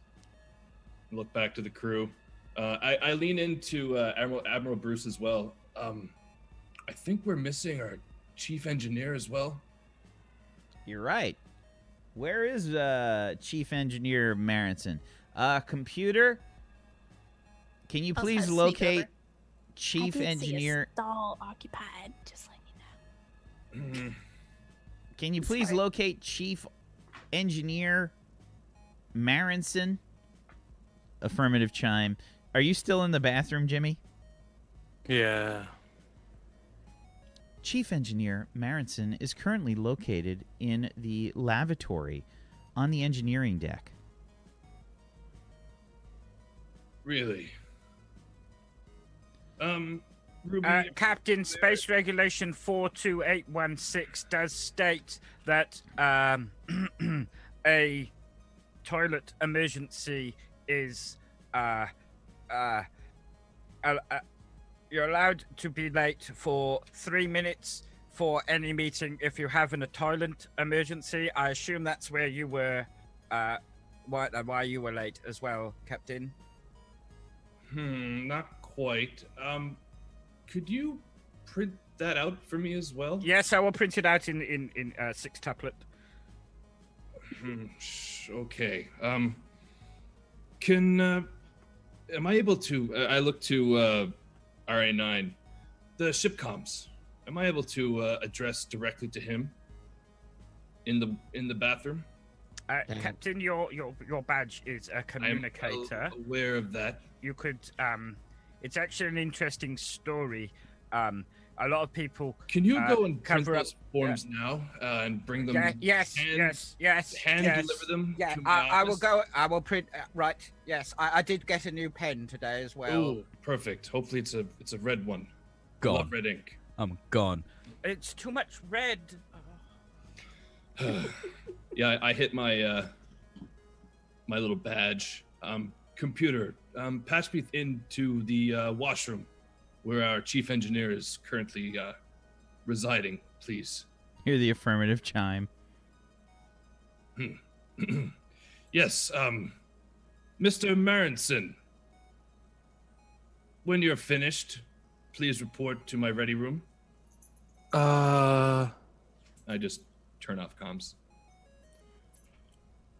Look back to the crew. Uh, I, I lean into uh, Admiral Admiral Bruce as well. Um, I think we're missing our chief engineer as well. You're right. Where is uh, Chief Engineer Marinson? Uh, computer, can you please sneak over. locate I Chief did see a Engineer? stall occupied. Just like you know. Mm, Can you please Sorry. locate Chief Engineer Marinson? Affirmative chime. Are you still in the bathroom, Jimmy? Yeah. Chief Engineer Marinson is currently located in the lavatory on the engineering deck. really? Um, Ruby. Uh, Captain, Space Regulation 42816 does state that um, a toilet emergency is. Uh, uh, uh, uh, you're allowed to be late for three minutes for any meeting if you're having a toilet emergency. I assume that's where you were. Uh, why, uh, why you were late as well, Captain? Hmm, not quite. Um, could you print that out for me as well? Yes, I will print it out in in in uh, six tuplet. Hmm, okay. Um, can uh, am I able to? Uh, I look to uh, RA nine, the ship comms. Am I able to uh, address directly to him in the in the bathroom? Uh, Captain, your your your badge is a I'm communicator. a- aware of that. You could um, it's actually an interesting story. Um, a lot of people. Can you Uh, go and cover up- those forms now uh, and bring them? Yeah, yes, hand- yes, yes, hand yes. deliver them. Yeah, to I, I will go. I will print. Uh, right. Yes, I, I did get a new pen today as well. Oh, perfect. Hopefully it's a it's a red one. I love Gone. red ink. I'm gone. It's too much red. yeah, I, I hit my uh, my little badge. Um, computer, um, patch me into the uh, washroom where our chief engineer is currently uh, residing, please. Hear the affirmative chime. yes, um, Mr. Marinson. When you're finished, please report to my ready room. Uh, I just turn off comms.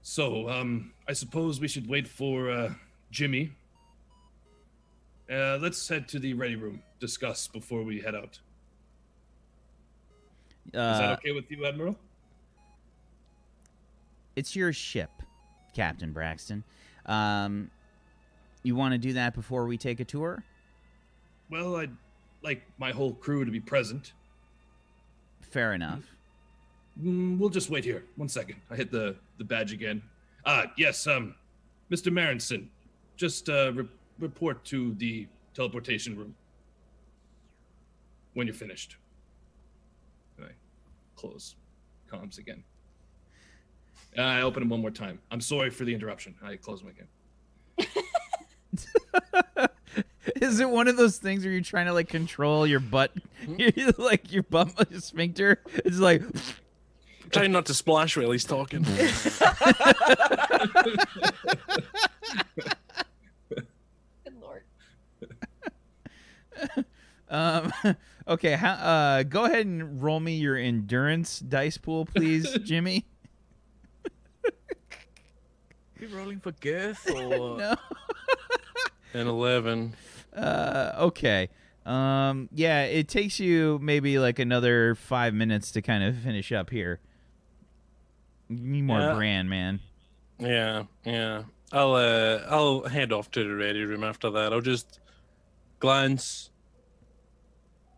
So, um, I suppose we should wait for uh, Jimmy. Uh, let's head to the ready room. Discuss before we head out. Is that Uh, okay with you, Admiral? it's your ship, Captain Braxton. Um, you want to do that before we take a tour? Well, I'd like my whole crew to be present. Fair enough. Mm, we'll just wait here. One second. I hit the the badge again. Ah, yes. Um, Mr. Marinson, just uh, re- report to the teleportation room when you're finished. I close comms again. I open them one more time. I'm sorry for the interruption. I close them again. Is it one of those things where you're trying to like control your butt, hmm? like your butt sphincter? It's like trying not to splash while he's talking. Good lord. Um, okay, how, uh, go ahead and roll me your endurance dice pool, please, Jimmy. you rolling for girth or? no. and 11. Uh, okay. Um, yeah, it takes you maybe like another five minutes to kind of finish up here. You need more Yeah. brand, man. Yeah, yeah. I'll uh I'll head off to the ready room after that. I'll just glance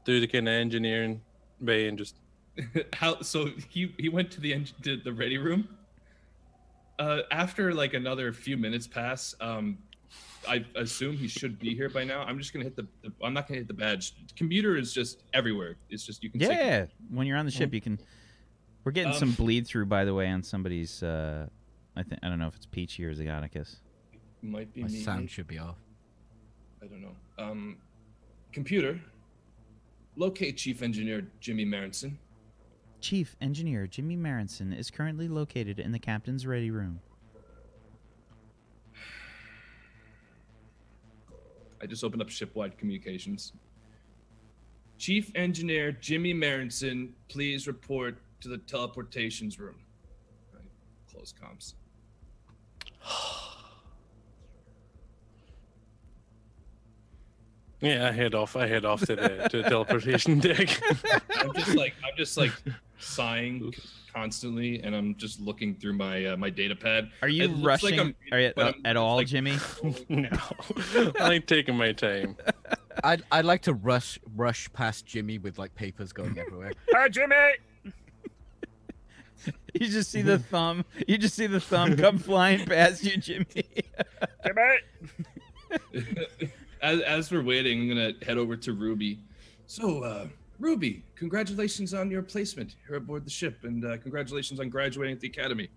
do the kind of engineering bay and just How? So he he went to the en- to the ready room. Uh, after like another few minutes pass, um, I assume he should be here by now. I'm just gonna hit the. the I'm not gonna hit the badge. Commuter is just everywhere. It's just you can. say- Yeah, when you're on the ship, you can. We're getting some Um, bleed through, by the way, on somebody's. Uh, I think I don't know if it's Peachy or Xionicus. might be My me. sound should be off. I don't know. Um, computer. Locate Chief Engineer Jimmy Marinson. Chief Engineer Jimmy Marinson is currently located in the captain's ready room. I just opened up shipwide communications. Chief Engineer Jimmy Marinson, please report to the teleportations room. Right, close comms. Yeah, I head off. I head off to the to the teleportation deck. I'm just like I'm just like sighing constantly, and I'm just looking through my uh, my data pad. Are you It looks like rushing are you, but uh, at all, like, Jimmy? no, I like taking my time. I'd I'd like to rush rush past Jimmy with like papers going everywhere. Hi, Jimmy. You just see the thumb. You just see the thumb come flying past you, Jimmy. Jimmy. As, as we're waiting, I'm gonna head over to Ruby. So, uh, Ruby, congratulations on your placement here aboard the ship, and uh, congratulations on graduating at the academy.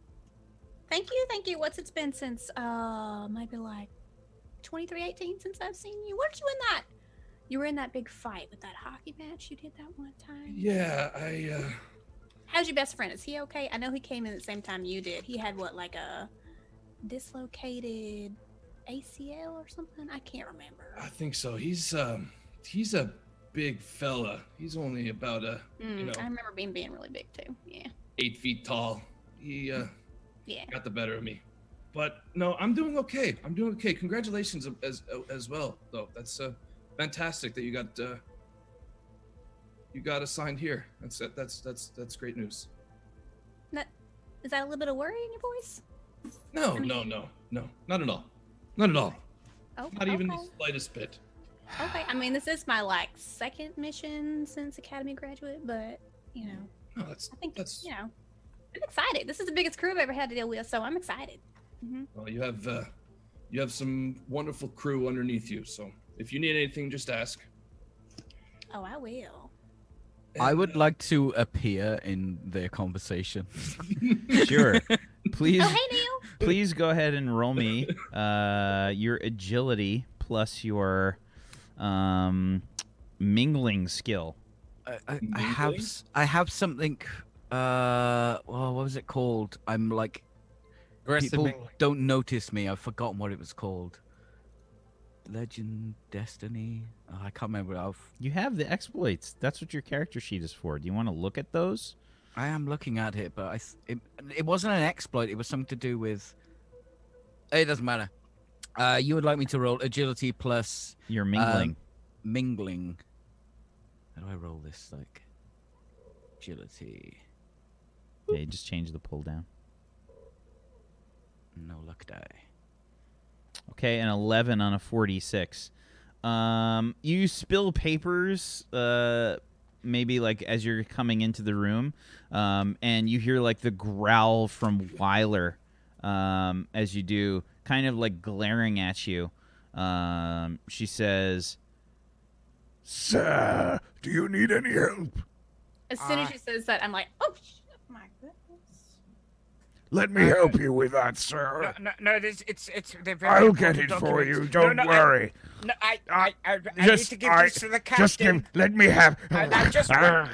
Thank you, thank you. What's it's been since uh maybe like 2318 since I've seen you. Weren't you in that? You were in that big fight with that hockey match you did that one time. Yeah, I. Uh, How's your best friend? Is he okay? I know he came in at the same time you did. He had what, like a dislocated ACL or something? I can't remember. I think so. He's um, he's a big fella. He's only about uh, Mm, you know, I remember being being really big too. Yeah. eight feet tall. He uh, Yeah. got the better of me. But no, I'm doing okay. I'm doing okay. Congratulations as as well, though. That's uh, fantastic that you got uh, you got assigned here. That's that's that's that's great news. That, is that a little bit of worry in your voice? No, no, no, no, not at all. Not at all. Oh, Not even the slightest bit. Okay. I mean, this is my like second mission since Academy graduate, but you know, No, that's I think that's you know, I'm excited. This is the biggest crew I've ever had to deal with, so I'm excited. hmm well. You have uh, you have some wonderful crew underneath you. So if you need anything, just ask. Oh, I will. I would like to appear in their conversation. Sure. Please, Oh, hey Neil. Please go ahead and roll me uh, your agility plus your um, mingling skill. I, I, I have s- I have something. Uh, well, what was it called? I'm like Aggressive people mingling. don't notice me. I've forgotten what it was called. Legend, Destiny. Oh, I can't remember. I've, You have the exploits. That's what your character sheet is for. Do you want to look at those? I am looking at it, but I it, it wasn't an exploit. It was something to do with. It doesn't matter. Uh, you would like me to roll agility plus Your mingling. Um, mingling. How do I roll this? Like agility. yeah, just change the pull down. No luck die. Okay, an 11 on a 46. Um, you spill papers, uh, maybe like as you're coming into the room, um, and you hear like the growl from Weiler um, as you do, kind of like glaring at you. Um, she says, Sir, do you need any help? As soon as she says that, I'm like, oh, sh- my goodness. Let me help you with that, sir. No, no, no this, it's it's they're very I'll get important it for you. Don't no, no, worry. I, no, I, I, I, I just, need to give I, this to the captain. just give. Let me have. I- I just want-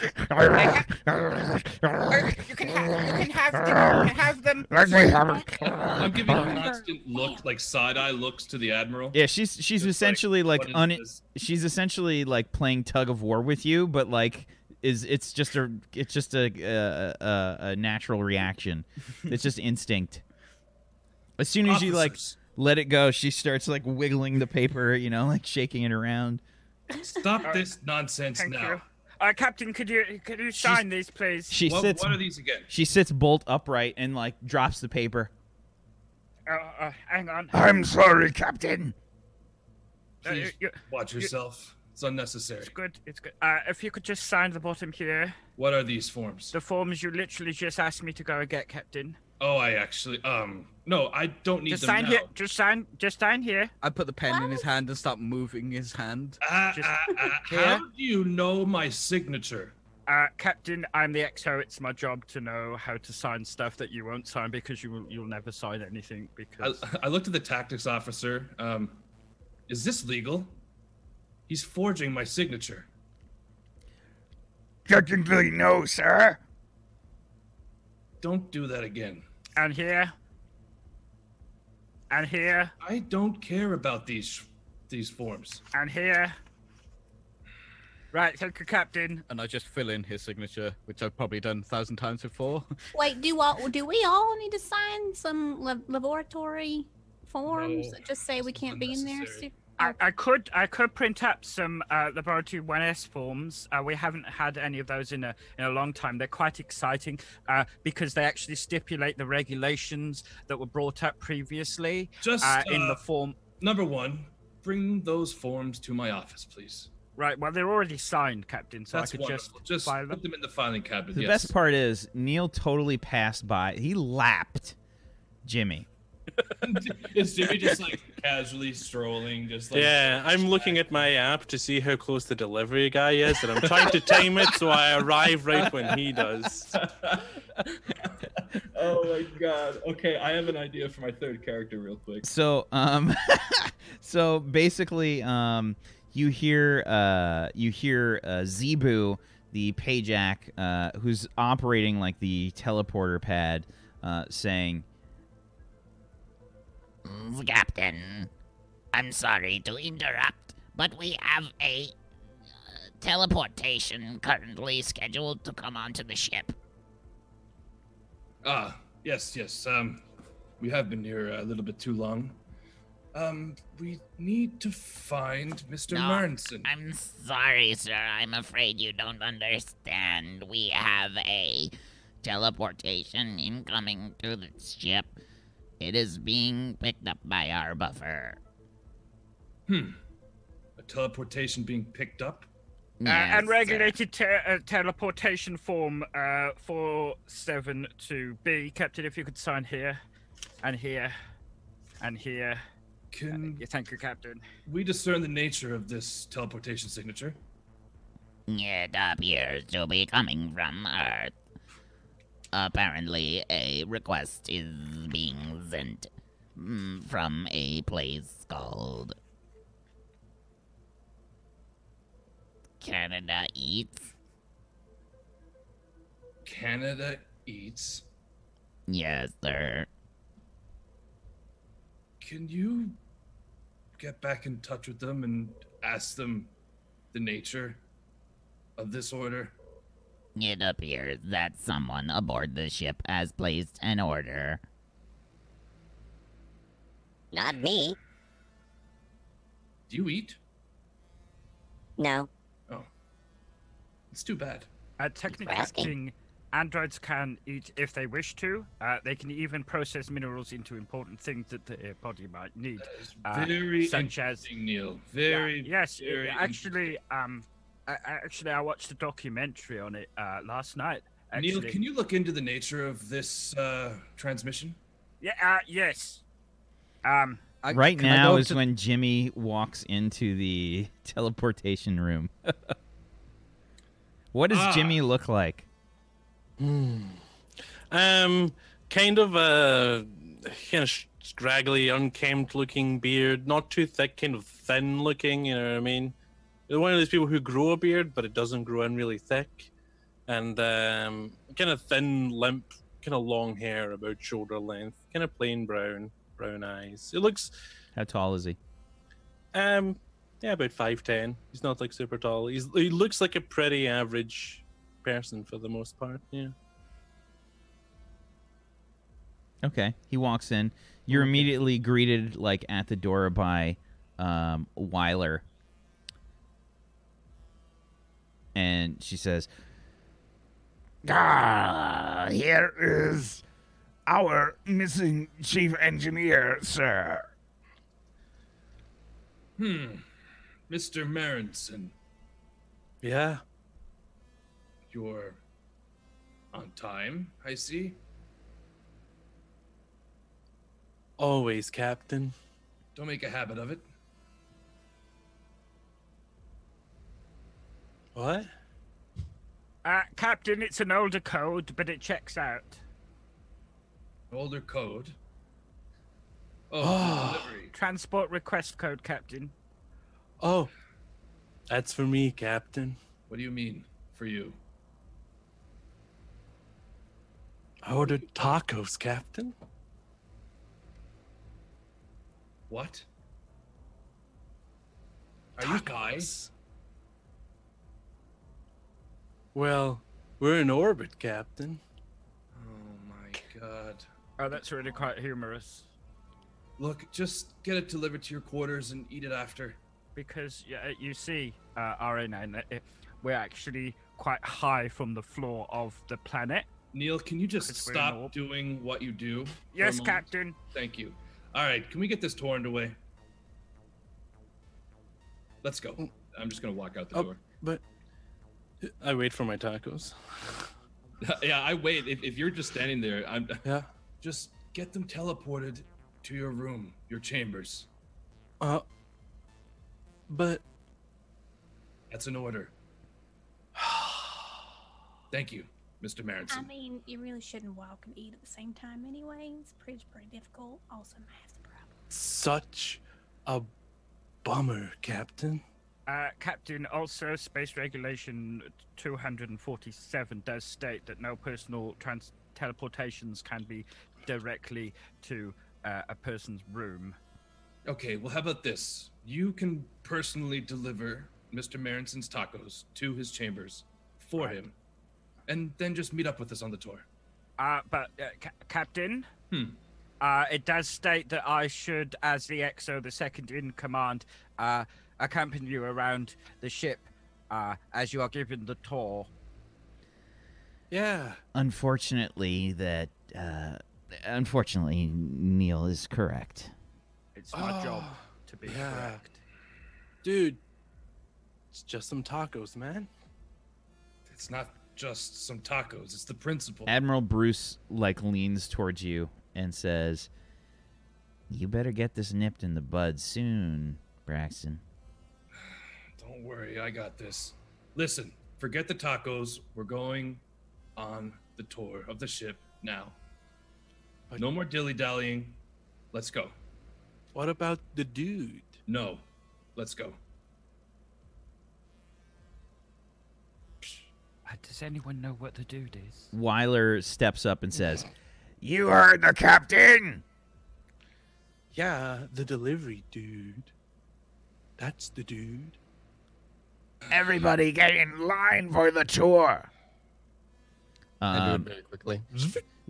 Uh, you can have, you can have them. You can have them. Let me have it. I'm giving a constant look, like side eye looks to the admiral. "Yeah, she's she's Just essentially like, what is un- this? she's essentially like playing tug of war with you, but like." Is it's just a it's just a a, a, a natural reaction. It's just instinct. As soon as you like let it go, she starts like wiggling the paper, you know, like shaking it around. stop this nonsense Thank now. you. Uh, Captain, could you could you sign these, please? She What, sits what are these again? she sits bolt upright and like drops the paper. Uh, uh, hang on. I'm sorry, Captain. Uh, Please you- watch yourself. It's unnecessary. it's good. It's good. Uh, if you could just sign the bottom here, What are these forms? the forms you literally just asked me to go and get, Captain. Oh, I actually um no, I don't need Just them sign now. here. Just sign. Just sign here. I put the pen in his hand and start moving his hand. Ah, Just ah, ah, here. how do you know my signature? Uh, Captain, I'm the XO. It's my job to know how to sign stuff that you won't sign because you will, you'll never sign anything I, because I looked at the tactics officer. Um, is this legal? He's forging my signature. Technically, no, sir. Don't do that again. and here and here. I don't care about these these forms. And here. Right, thank you, Captain. And I just fill in his signature, which I've probably done a thousand times before. Wait, do all do we all need to sign some laboratory forms? No, that just say we can't be in there. Stu- I, I could I could print up some uh, laboratory 1S forms. Uh, we haven't had any of those in a in a long time. They're quite exciting uh, because they actually stipulate the regulations that were brought up previously. Just uh, in uh, the form. Number one, bring those forms to my office, please. Right. Well, they're already signed, Captain. So That's I could wonderful. just Just file put them in the filing cabinet. The yes. best part is Neil totally passed by. He lapped Jimmy. Is Jimmy just like casually strolling, just like yeah, I'm looking at my app to see how close the delivery guy is, and I'm trying to time it so I arrive right when he does. oh my god. Okay, I have an idea for my third character, real quick. So, um, so basically, um, you hear, uh, you hear uh, Zebu, the Pajak, uh, who's operating like the teleporter pad, uh, saying, Captain, I'm sorry to interrupt, but we have a uh, teleportation currently scheduled to come onto the ship. Ah, yes, yes. Um, we have been here a little bit too long. Um, we need to find Mr. No, Marnson. I'm sorry, sir. I'm afraid you don't understand. We have a teleportation incoming to the ship. It is being picked up by our buffer. Hmm. A teleportation being picked up? Uh, and regulated te- uh, teleportation form uh, 472B. Captain, if you could sign here, and here, and here. Can yeah, thank you, Captain. we discern the nature of this teleportation signature? It appears to be coming from Earth. Apparently, a request is being sent mm, from a place called Canada Eats. Canada eats. Yes, sir. Can you get back in touch with them and ask them the nature of this order? It appears that someone aboard the ship has placed an order. Not me. Do you eat? No. Oh. It's too bad. Uh, technically, asking. Captain, androids can eat if they wish to. Uh, they can even process minerals into important things that their body might need. uh, Very such as Neil. Very, Yeah, yes. very actually, um, I, I- actually, I watched a documentary on it uh, last night. Neil, can you look into the nature of this uh, transmission? Yeah. Uh, yes. Um. right now is to- when Jimmy walks into the teleportation room. what does Ah. Jimmy look like? Um, kind of a kind of scraggly, unkempt looking beard, not too thick, kind of thin looking. You know what I mean? You're one of those people who grow a beard, but it doesn't grow in really thick, and um, kind of thin, limp, kind of long hair about shoulder length, kind of plain brown, brown eyes. It looks, How tall is he? um, yeah, about five ten. He's not like super tall. He's he looks like a pretty average person for the most part. Yeah. Okay. He walks in. You're immediately greeted like at the door by um, Weiler. And she says, Ah, here is our missing chief engineer, sir. Hmm. Mr. Marinson, Yeah. you're on time, I see. Always, Captain. Don't make a habit of it. What? Uh, Captain, it's an older code, but it checks out. Older code. Oh, Oh. Transport request code, Captain. Oh, that's for me, Captain. What do you mean, for you? I ordered tacos, Captain. What? Are you high? Well, we're in orbit, Captain. Oh my god. Oh, that's really quite humorous. Look, just get it delivered to your quarters and eat it after. Because yeah, you see, uh, RA9, uh, we're actually quite high from the floor of the planet. Neil, can you just Because we're in stop doing what you do? Yes. Captain. Thank you. All right, can we get this tour underway? Let's go. I'm just gonna walk out the Oh, door. but I wait for my tacos. yeah, I wait. If, if you're just standing there, I'm. Yeah. Just get them teleported to your room, your chambers. Uh. But That's an order. Thank you, Mr. Marinson. I mean, you really shouldn't walk and eat at the same time, anyways. Pretty, pretty difficult. Also, massive problem. such a bummer, Captain. Uh, Captain, also Space Regulation 247 does state that no personal trans- teleportations can be directly to uh, a person's room. Okay, well, how about this? You can personally deliver Mr. Marinson's tacos to his chambers for him, and then just meet up with us on the tour. Uh, but, uh, ca- Captain, Hmm. uh, it does state that I should, as the XO, the second in command, uh, accompany you around the ship uh, as you are given the tour. Yeah. Unfortunately, that uh, unfortunately Neil is correct. It's my job Oh, to be yeah. correct. Dude, it's just some tacos, man. It's not just some tacos; it's the principle. Admiral Bruce like leans towards you and says, "You better get this nipped in the bud soon, Braxton." Don't worry, I got this. Listen, forget the tacos. We're going on the tour of the ship now. No more dilly dallying. Let's go. What about the dude? No, let's go. Uh, does anyone know what the dude is? Weiler steps up and says, You heard the captain. Yeah, the delivery dude. That's the dude. Everybody get in line for the tour. I do it um, very quickly.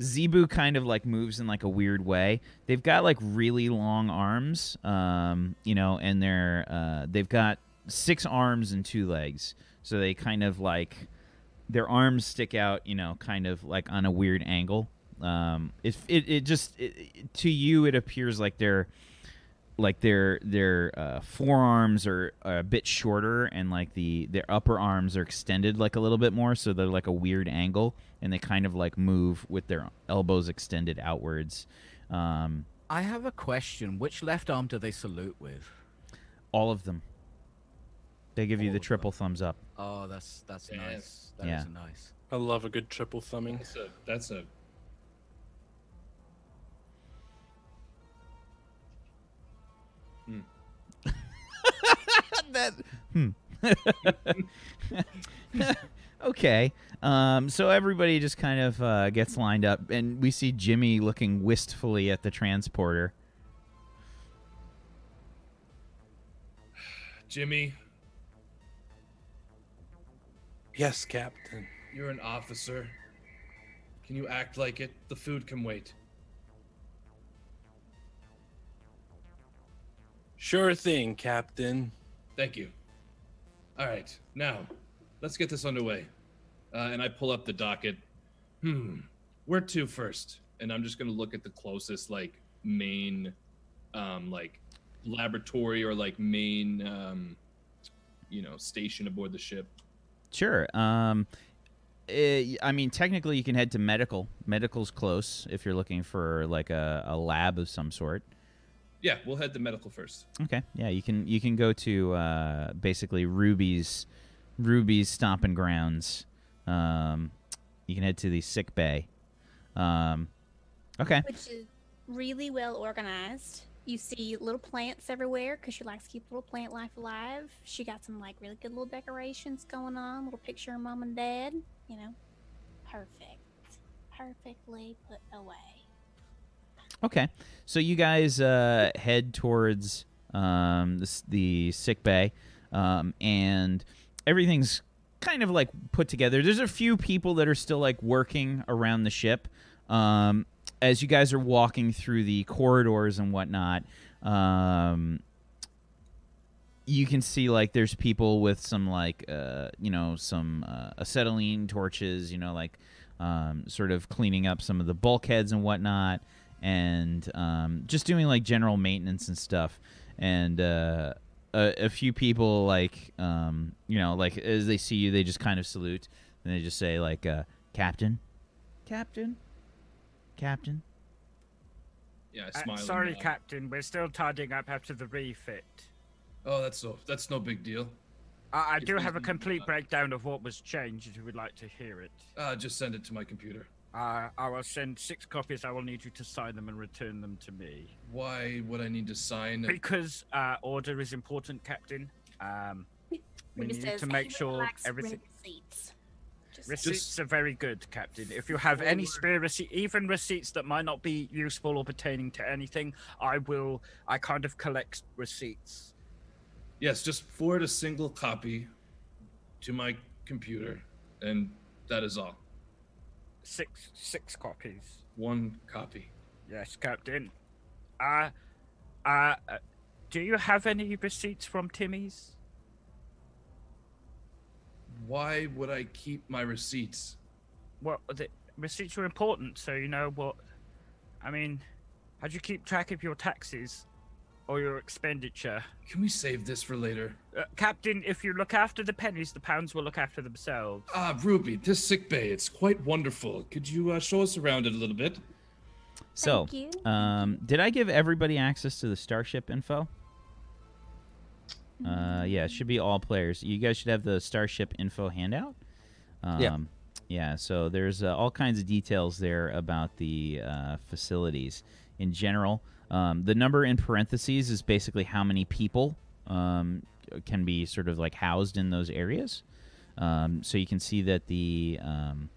Zebu kind of like moves in like a weird way. They've got like really long arms, um, you know, and they're uh, they've got six arms and two legs, so they kind of like their arms stick out, you know, kind of like on a weird angle. Um, it it, it just it, it- to you it appears like they're like their their uh, forearms are a bit shorter and like the their upper arms are extended like a little bit more so they're like a weird angle and they kind of like move with their elbows extended outwards um, I have a question. Which left arm do they salute with? all of them they give you the of them. triple thumbs up Oh, that's that's Damn. nice. That is Yeah. nice. I love a good triple thumbing. That's a that's a that hmm. okay um, so everybody just kind of uh, gets lined up and we see jimmy looking wistfully at the transporter Jimmy. Yes, Captain. You're an officer. Can you act like it? The food can wait. Sure thing, Captain. Thank you. All right, now let's get this underway. Uh, and I pull up the docket. Hmm, where to first? And I'm just gonna look at the closest like main, um, like laboratory or like main, um, you know, station aboard the ship. Sure. Um, eh, I mean, technically, you can head to medical. Medical's close if you're looking for like a, a lab of some sort. Yeah, we'll head to medical first. Okay. Yeah, you can you can go to uh, basically Ruby's Ruby's stomping grounds. Um, you can head to the sick bay. Um, okay. Which is really well organized. You see little plants everywhere because she likes to keep little plant life alive. She got some like really good little decorations going on. Little picture of mom and dad. You know, perfect, perfectly put away. Okay. So you guys uh, head towards um, the, the sick bay, um, and everything's kind of like put together. There's a few people that are still like working around the ship. Um, as you guys are walking through the corridors and whatnot, um, you can see like there's people with some like uh, you know some uh, acetylene torches, you know, like um, sort of cleaning up some of the bulkheads and whatnot, and um, just doing like general maintenance and stuff. And uh, a, a few people like um, you know like as they see you, they just kind of salute and they just say like uh, Captain, Captain, Captain. Yeah, I Uh, smile. and sorry, nod. Captain. We're still tidying up after the refit. Oh, that's no, that's no big deal. I, I do have a complete breakdown of what was changed if you would like to hear it. Uh, just send it to my computer. Uh, I will send six copies. I will need you to sign them and return them to me. Why would I need to sign? it? Because uh, order is important, Captain. Um, we need says to make sure everything. receipts. Just- Receipts are very good, Captain. If you have any spare receipt, even receipts that might not be useful or pertaining to anything, I will. I kind of collect receipts. Yes, just forward a single copy to my computer, and that is all. Six six copies. One copy. Yes, Captain. Uh, uh, uh, do you have any receipts from Timmy's? Why would I keep my receipts? Well, the receipts are important, so you know what. I mean, how do you keep track of your taxes or your expenditure? Can we save this for later? Uh, Captain, if you look after the pennies, the pounds will look after themselves. Ah, Ruby, this sick bay, it's quite wonderful. Could you uh, show us around it a little bit? So, Thank you. um, did I give everybody access to the Starship info? Uh, yeah, it should be all players. You guys should have the Starship info handout. Um, Yeah. Yeah, so there's uh, all kinds of details there about the uh, facilities in general. Um, the number in parentheses is basically how many people um, can be sort of like housed in those areas. Um, so you can see that the um,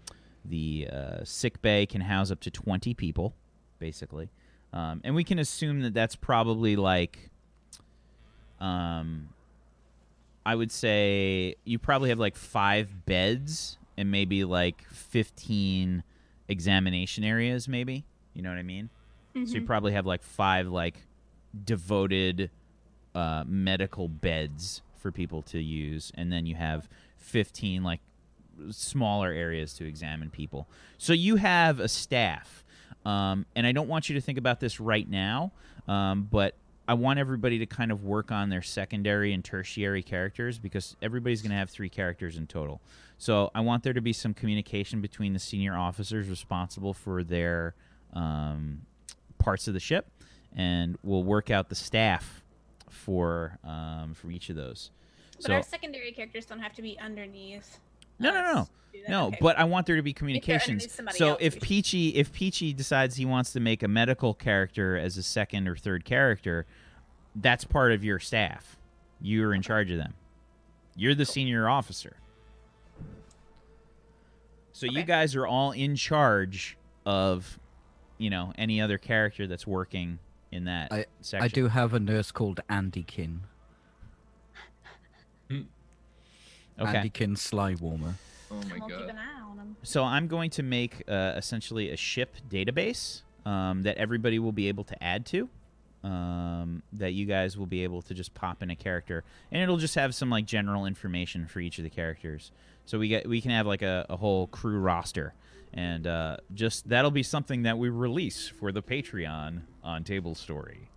the uh, sick bay can house up to 20 people, basically, um, and we can assume that that's probably like, um, I would say you probably have like five beds and maybe like 15 examination areas, maybe. You know what I mean? So you Mhm. probably have like five like devoted uh, medical beds for people to use, and then you have 15 like smaller areas to examine people. So you have a staff, um, and I don't want you to think about this right now, um, but I want everybody to kind of work on their secondary and tertiary characters because everybody's going to have three characters in total. So I want there to be some communication between the senior officers responsible for their um, parts of the ship, and we'll work out the staff for um, for each of those. But so our secondary characters don't have to be underneath. no, no, no, us. Do that? no. Okay. But I want there to be communications. somebody So else, if Peachy, if Peachy decides he wants to make a medical character as a second or third character, that's part of your staff. You're in charge of them. You're the senior officer. So you guys are all in charge of, you know, any other character that's working in that I section. I do have a nurse called Andy Andykin. Okay. Andykin Slywarmer. Oh my god. an eye on them. So I'm going to make uh, essentially a ship database um, that everybody will be able to add to. Um, that you guys will be able to just pop in a character, and it'll just have some like general information for each of the characters. So we get we can have like a, a whole crew roster, and uh, just that'll be something that we release for the Patreon on Table Story.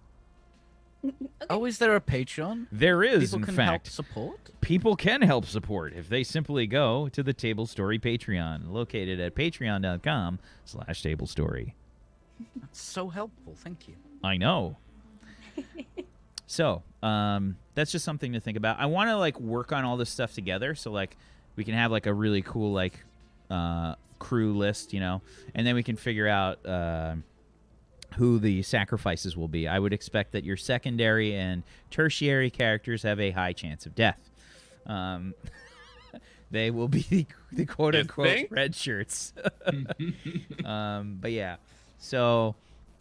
Oh, is there a Patreon? There is, People in can fact, help support. people can help support if they simply go to the Table Story Patreon, located at patreon.com slash Table Story. That's so helpful. Thank you. I know. so, um, that's just something to think about. I want to like work on all this stuff together, so like we can have like a really cool like uh, crew list, you know, and then we can figure out uh, who the sacrifices will be. I would expect that your secondary and tertiary characters have a high chance of death. Um, they will be the, the quote unquote red shirts. um, but yeah, so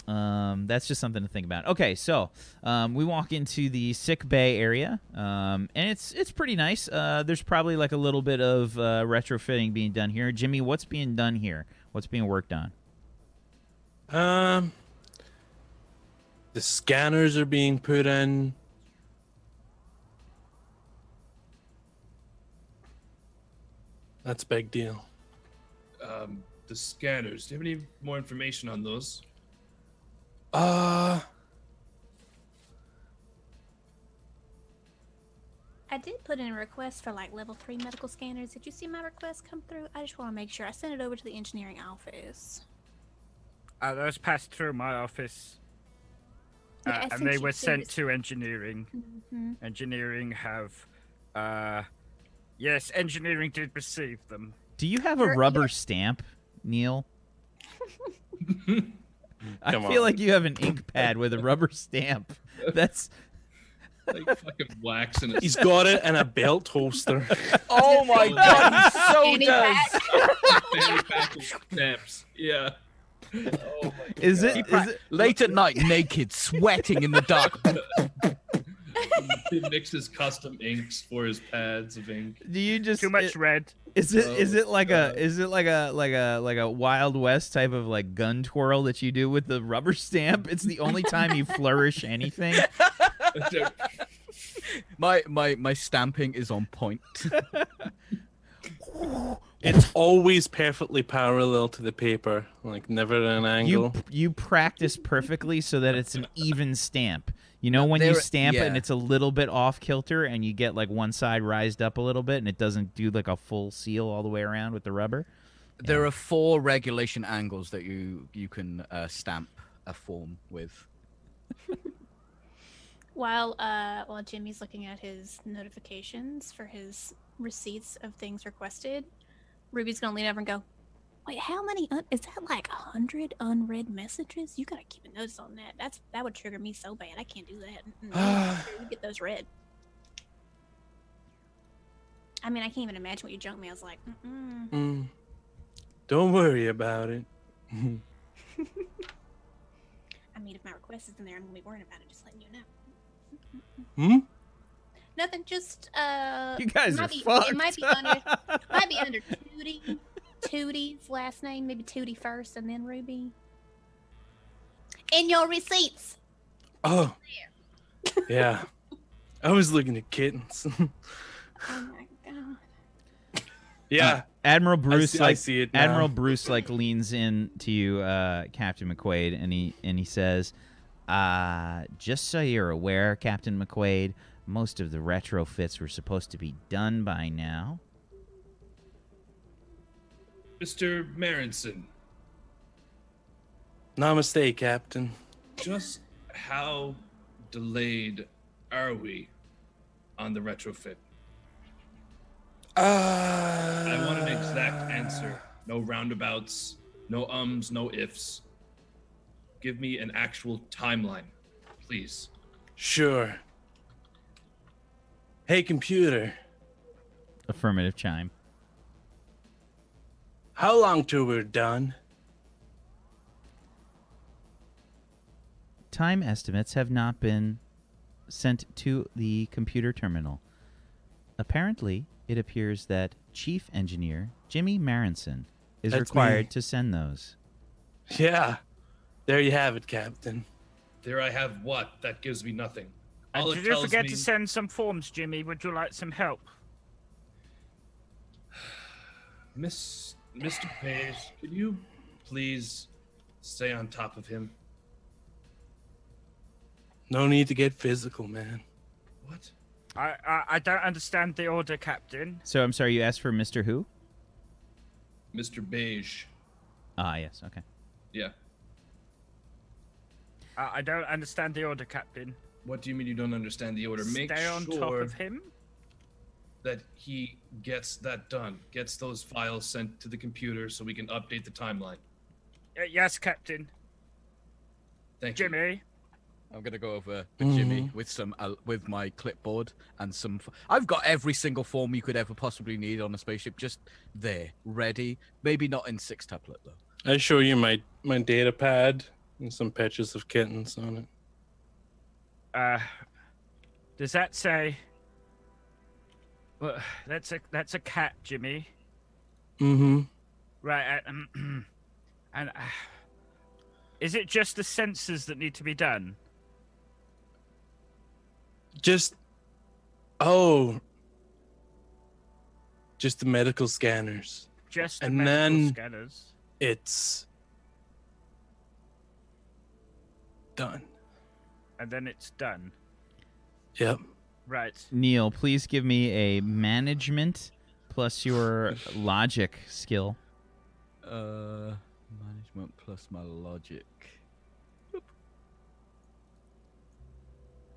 Um, that's just something to think about. Okay, so um, we walk into the sick bay area, um, and it's it's pretty nice. Uh, there's probably like a little bit of uh, retrofitting being done here. Jimmy, what's being done here? What's being worked on? Um, the scanners are being put in. That's a big deal. Um, the scanners. Do you have any more information on those? Uh, I did put in a request for like level three medical scanners. Did you see my request come through? I just want to make sure I sent it over to the engineering office. Uh, those passed through my office. Yeah, Uh, I and they were sent to engineering. Mhm. Engineering have, uh, yes, engineering did receive them. Do you have a rubber stamp, Neil? Mm, I Come feel on. like you have an ink pad with a rubber stamp. That's Like fucking wax in a he's got it in a belt holster. Oh my god, he so Fanny does. fanny pack stamps. Yeah. Oh my is it? He Is it? Late at night, naked, sweating in the dark. He mixes custom inks for his pads of ink. Do you just Too much it- red. Is it is it like a uh, is it like a like a like a Wild West type of like gun twirl that you do with the rubber stamp? It's the only time you flourish anything. My my my stamping is on point. It's always perfectly parallel to the paper, like never at an You angle. you practice perfectly so that it's an even stamp. You know when you There- stamp it and it's a little bit off kilter and you get like one side rised up a little bit and it doesn't do like a full seal all the way around with the rubber. There are four regulation angles that you you can uh, stamp a form with. While uh, while Jimmy's looking at his notifications for his receipts of things requested, Ruby's gonna lean over and go, "Wait, how many? Un- is that like a hundred unread messages? You gotta keep a notice on that. That's that would trigger me so bad. I can't do that. Sure you get those read. I mean, I can't even imagine what your junk mail's like. Mm-mm. Mm. Don't worry about it. I mean, if my request is in there, I'm gonna be worrying about it. Just letting you know. Hmm? Nothing. Just uh. You guys might are be, fucked. It might be under. might be under Tootie. Tootie's last name, maybe Tootie first, and then Ruby. In your receipts. Oh. Yeah. I was looking at kittens. Oh my god. yeah. Admiral Bruce see- I see it now. Admiral Bruce like leans in to you, uh, Captain McQuaid, and he and he says, uh, "Just so you're aware, Captain McQuaid, most of the retrofits were supposed to be done by now." Mr. Marinson, Namaste, Captain. just how delayed are we on the retrofit? Uh, I want an exact answer. No roundabouts, no ums, no ifs. Give me an actual timeline, please. Sure. Hey, computer. Affirmative chime. How long till we're done? Time estimates have not been sent to the computer terminal. Apparently, it appears that Chief Engineer Jimmy Marinson is That's required me. to send those. Yeah. There you have it, Captain. There I have what? That gives me nothing. And did it you forget me, to send some forms, Jimmy? Would you like some help? Miss Mr. Page, could you please stay on top of him? No need to get physical, man. What? I, I I don't understand the order, Captain. So I'm sorry, you asked for Mr. Who? Mr. Beige. Ah, yes, okay. Yeah. I, I don't understand the order, Captain. What do you mean you don't understand the order? Make Stay on sure top of him. That he gets that done. Gets those files sent to the computer so we can update the timeline. Uh, yes, Captain. Thank you. Jimmy. I'm gonna go over to Jimmy Mhm. with some uh, with my clipboard and some. F- I've got every single form you could ever possibly need on a spaceship, just there, ready. Maybe not in six tablet though. I show you my my data pad And some pictures of kittens on it. Uh, does that say? Well, that's a that's a cat, Jimmy. Mm-hmm. Right. uh, um, and uh, is it just the sensors that need to be done? Just oh, just the medical scanners. Just the and medical then scanners. it's done. And then it's done. Yep. Right. Neil, please give me a management plus your logic skill. Uh, management plus my logic.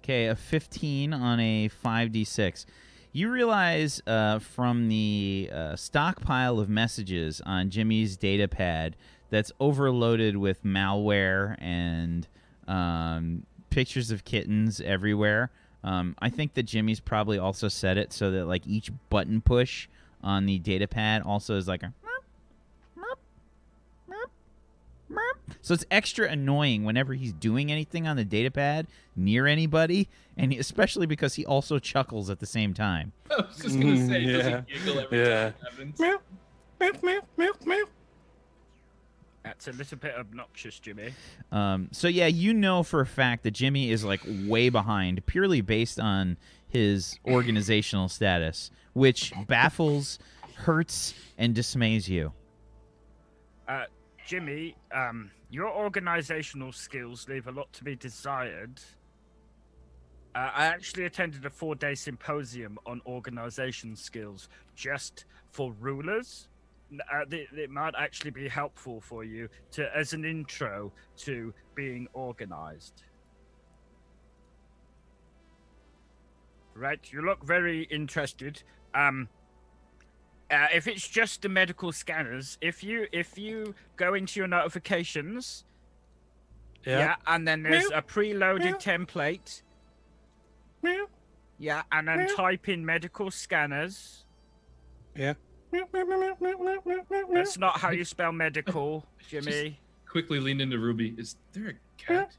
Okay, a 15 on a 5d6. You realize uh, from the uh, stockpile of messages on Jimmy's data pad that's overloaded with malware and um, pictures of kittens everywhere. Um, I think that Jimmy's probably also set it so that like each button push on the data pad also is like a So it's extra annoying whenever he's doing anything on the data pad near anybody, and he, especially because he also chuckles at the same time. I was just gonna Mm, yeah. does he giggle every Yeah. time it happens? Meow, meow, meow, meow, meow. That's a little bit obnoxious, Jimmy. Um, so yeah, you know for a fact that Jimmy is like way behind, purely based on his organizational status, which baffles, hurts, and dismays you. Uh, Jimmy, um, your organizational skills leave a lot to be desired. Uh, I actually attended a four day symposium on organization skills just for rulers. N- Uh, th- it might actually be helpful for you to as an intro to being organized. Right, you look very interested. Um, uh, if it's just the medical scanners, if you if you go into your notifications, Yeah. yeah, and then there's Meow. a preloaded Meow. template, Meow, yeah, and then Meow. type in medical scanners. yeah. That's not how you spell medical, Just Jimmy. quickly leaned into Ruby. Is there a cat?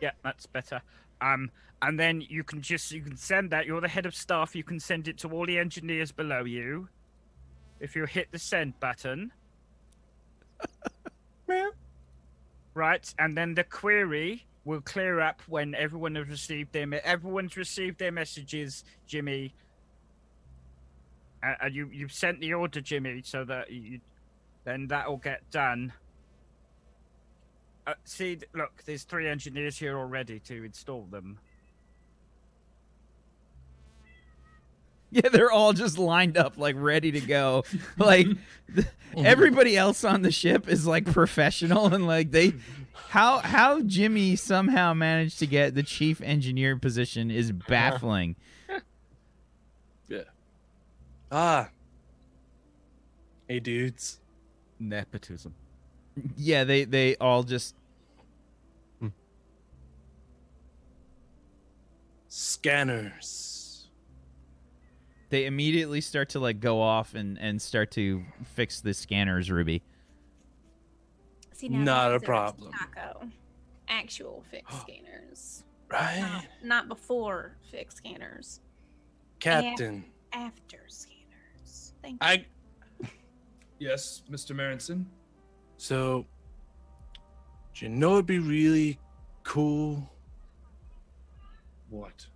Yeah, that's better. Um, and then you can just you can send that. You're the head of staff. You can send it to all the engineers below you. If you hit the send button, right, and then the query will clear up when everyone has received their everyone's received their messages, Jimmy. Uh, and you you've sent the order, Jimmy, so that you then that'll get done. Uh, see, look, there's three engineers here already to install them. Yeah, they're all just lined up, like ready to go. like th- everybody else on the ship is like professional, and like they, how how Jimmy somehow managed to get the chief engineer position is baffling. Yeah. Ah. Hey, dudes. Nepotism. Yeah, they they all just Scanners. they immediately start to like go off and and start to fix the scanners, Ruby. See, now Not a problem. Taco. Actual fix scanners. Right. Not, not before fix scanners. Captain. After scanners. Thank you. I. Yes, Mr. Marinson. So. Do you know it'd be really cool? What?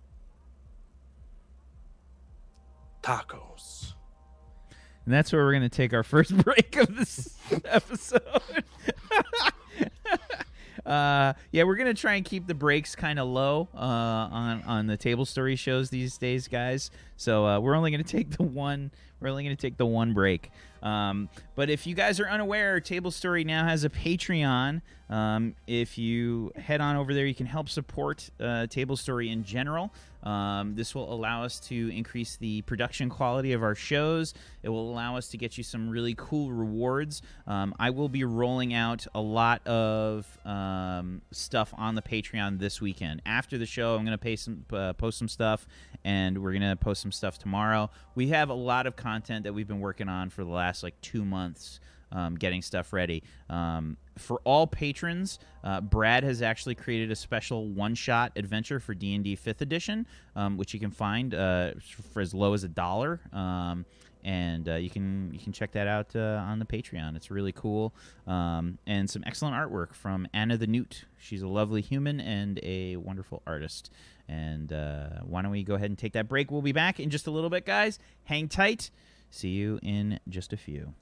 Tacos. And that's where we're going to take our first break of this episode. uh, yeah, we're going to try and keep the breaks kind of low uh, on on the table story shows these days, guys. So uh, we're only going to take the one. We're only going to take the one break. Um, but if you guys are unaware, Table Story now has a Patreon. Um, if you head on over there, you can help support uh, Table Story in general. Um, this will allow us to increase the production quality of our shows. It will allow us to get you some really cool rewards. Um, I will be rolling out a lot of um, stuff on the Patreon this weekend. After the show, I'm going to some, uh, post some stuff, and we're going to post some stuff tomorrow. We have a lot of content that we've been working on for the last like two months, um, getting stuff ready. Um, for all patrons, uh, Brad has actually created a special one-shot adventure for D and D Fifth Edition, um, which you can find uh, for as low as a dollar. Um, and uh, you can you can check that out uh, on the Patreon. It's really cool, um, and some excellent artwork from Anna the Newt. She's a lovely human and a wonderful artist. And uh, why don't we go ahead and take that break? We'll be back in just a little bit, guys. Hang tight. See you in just a few.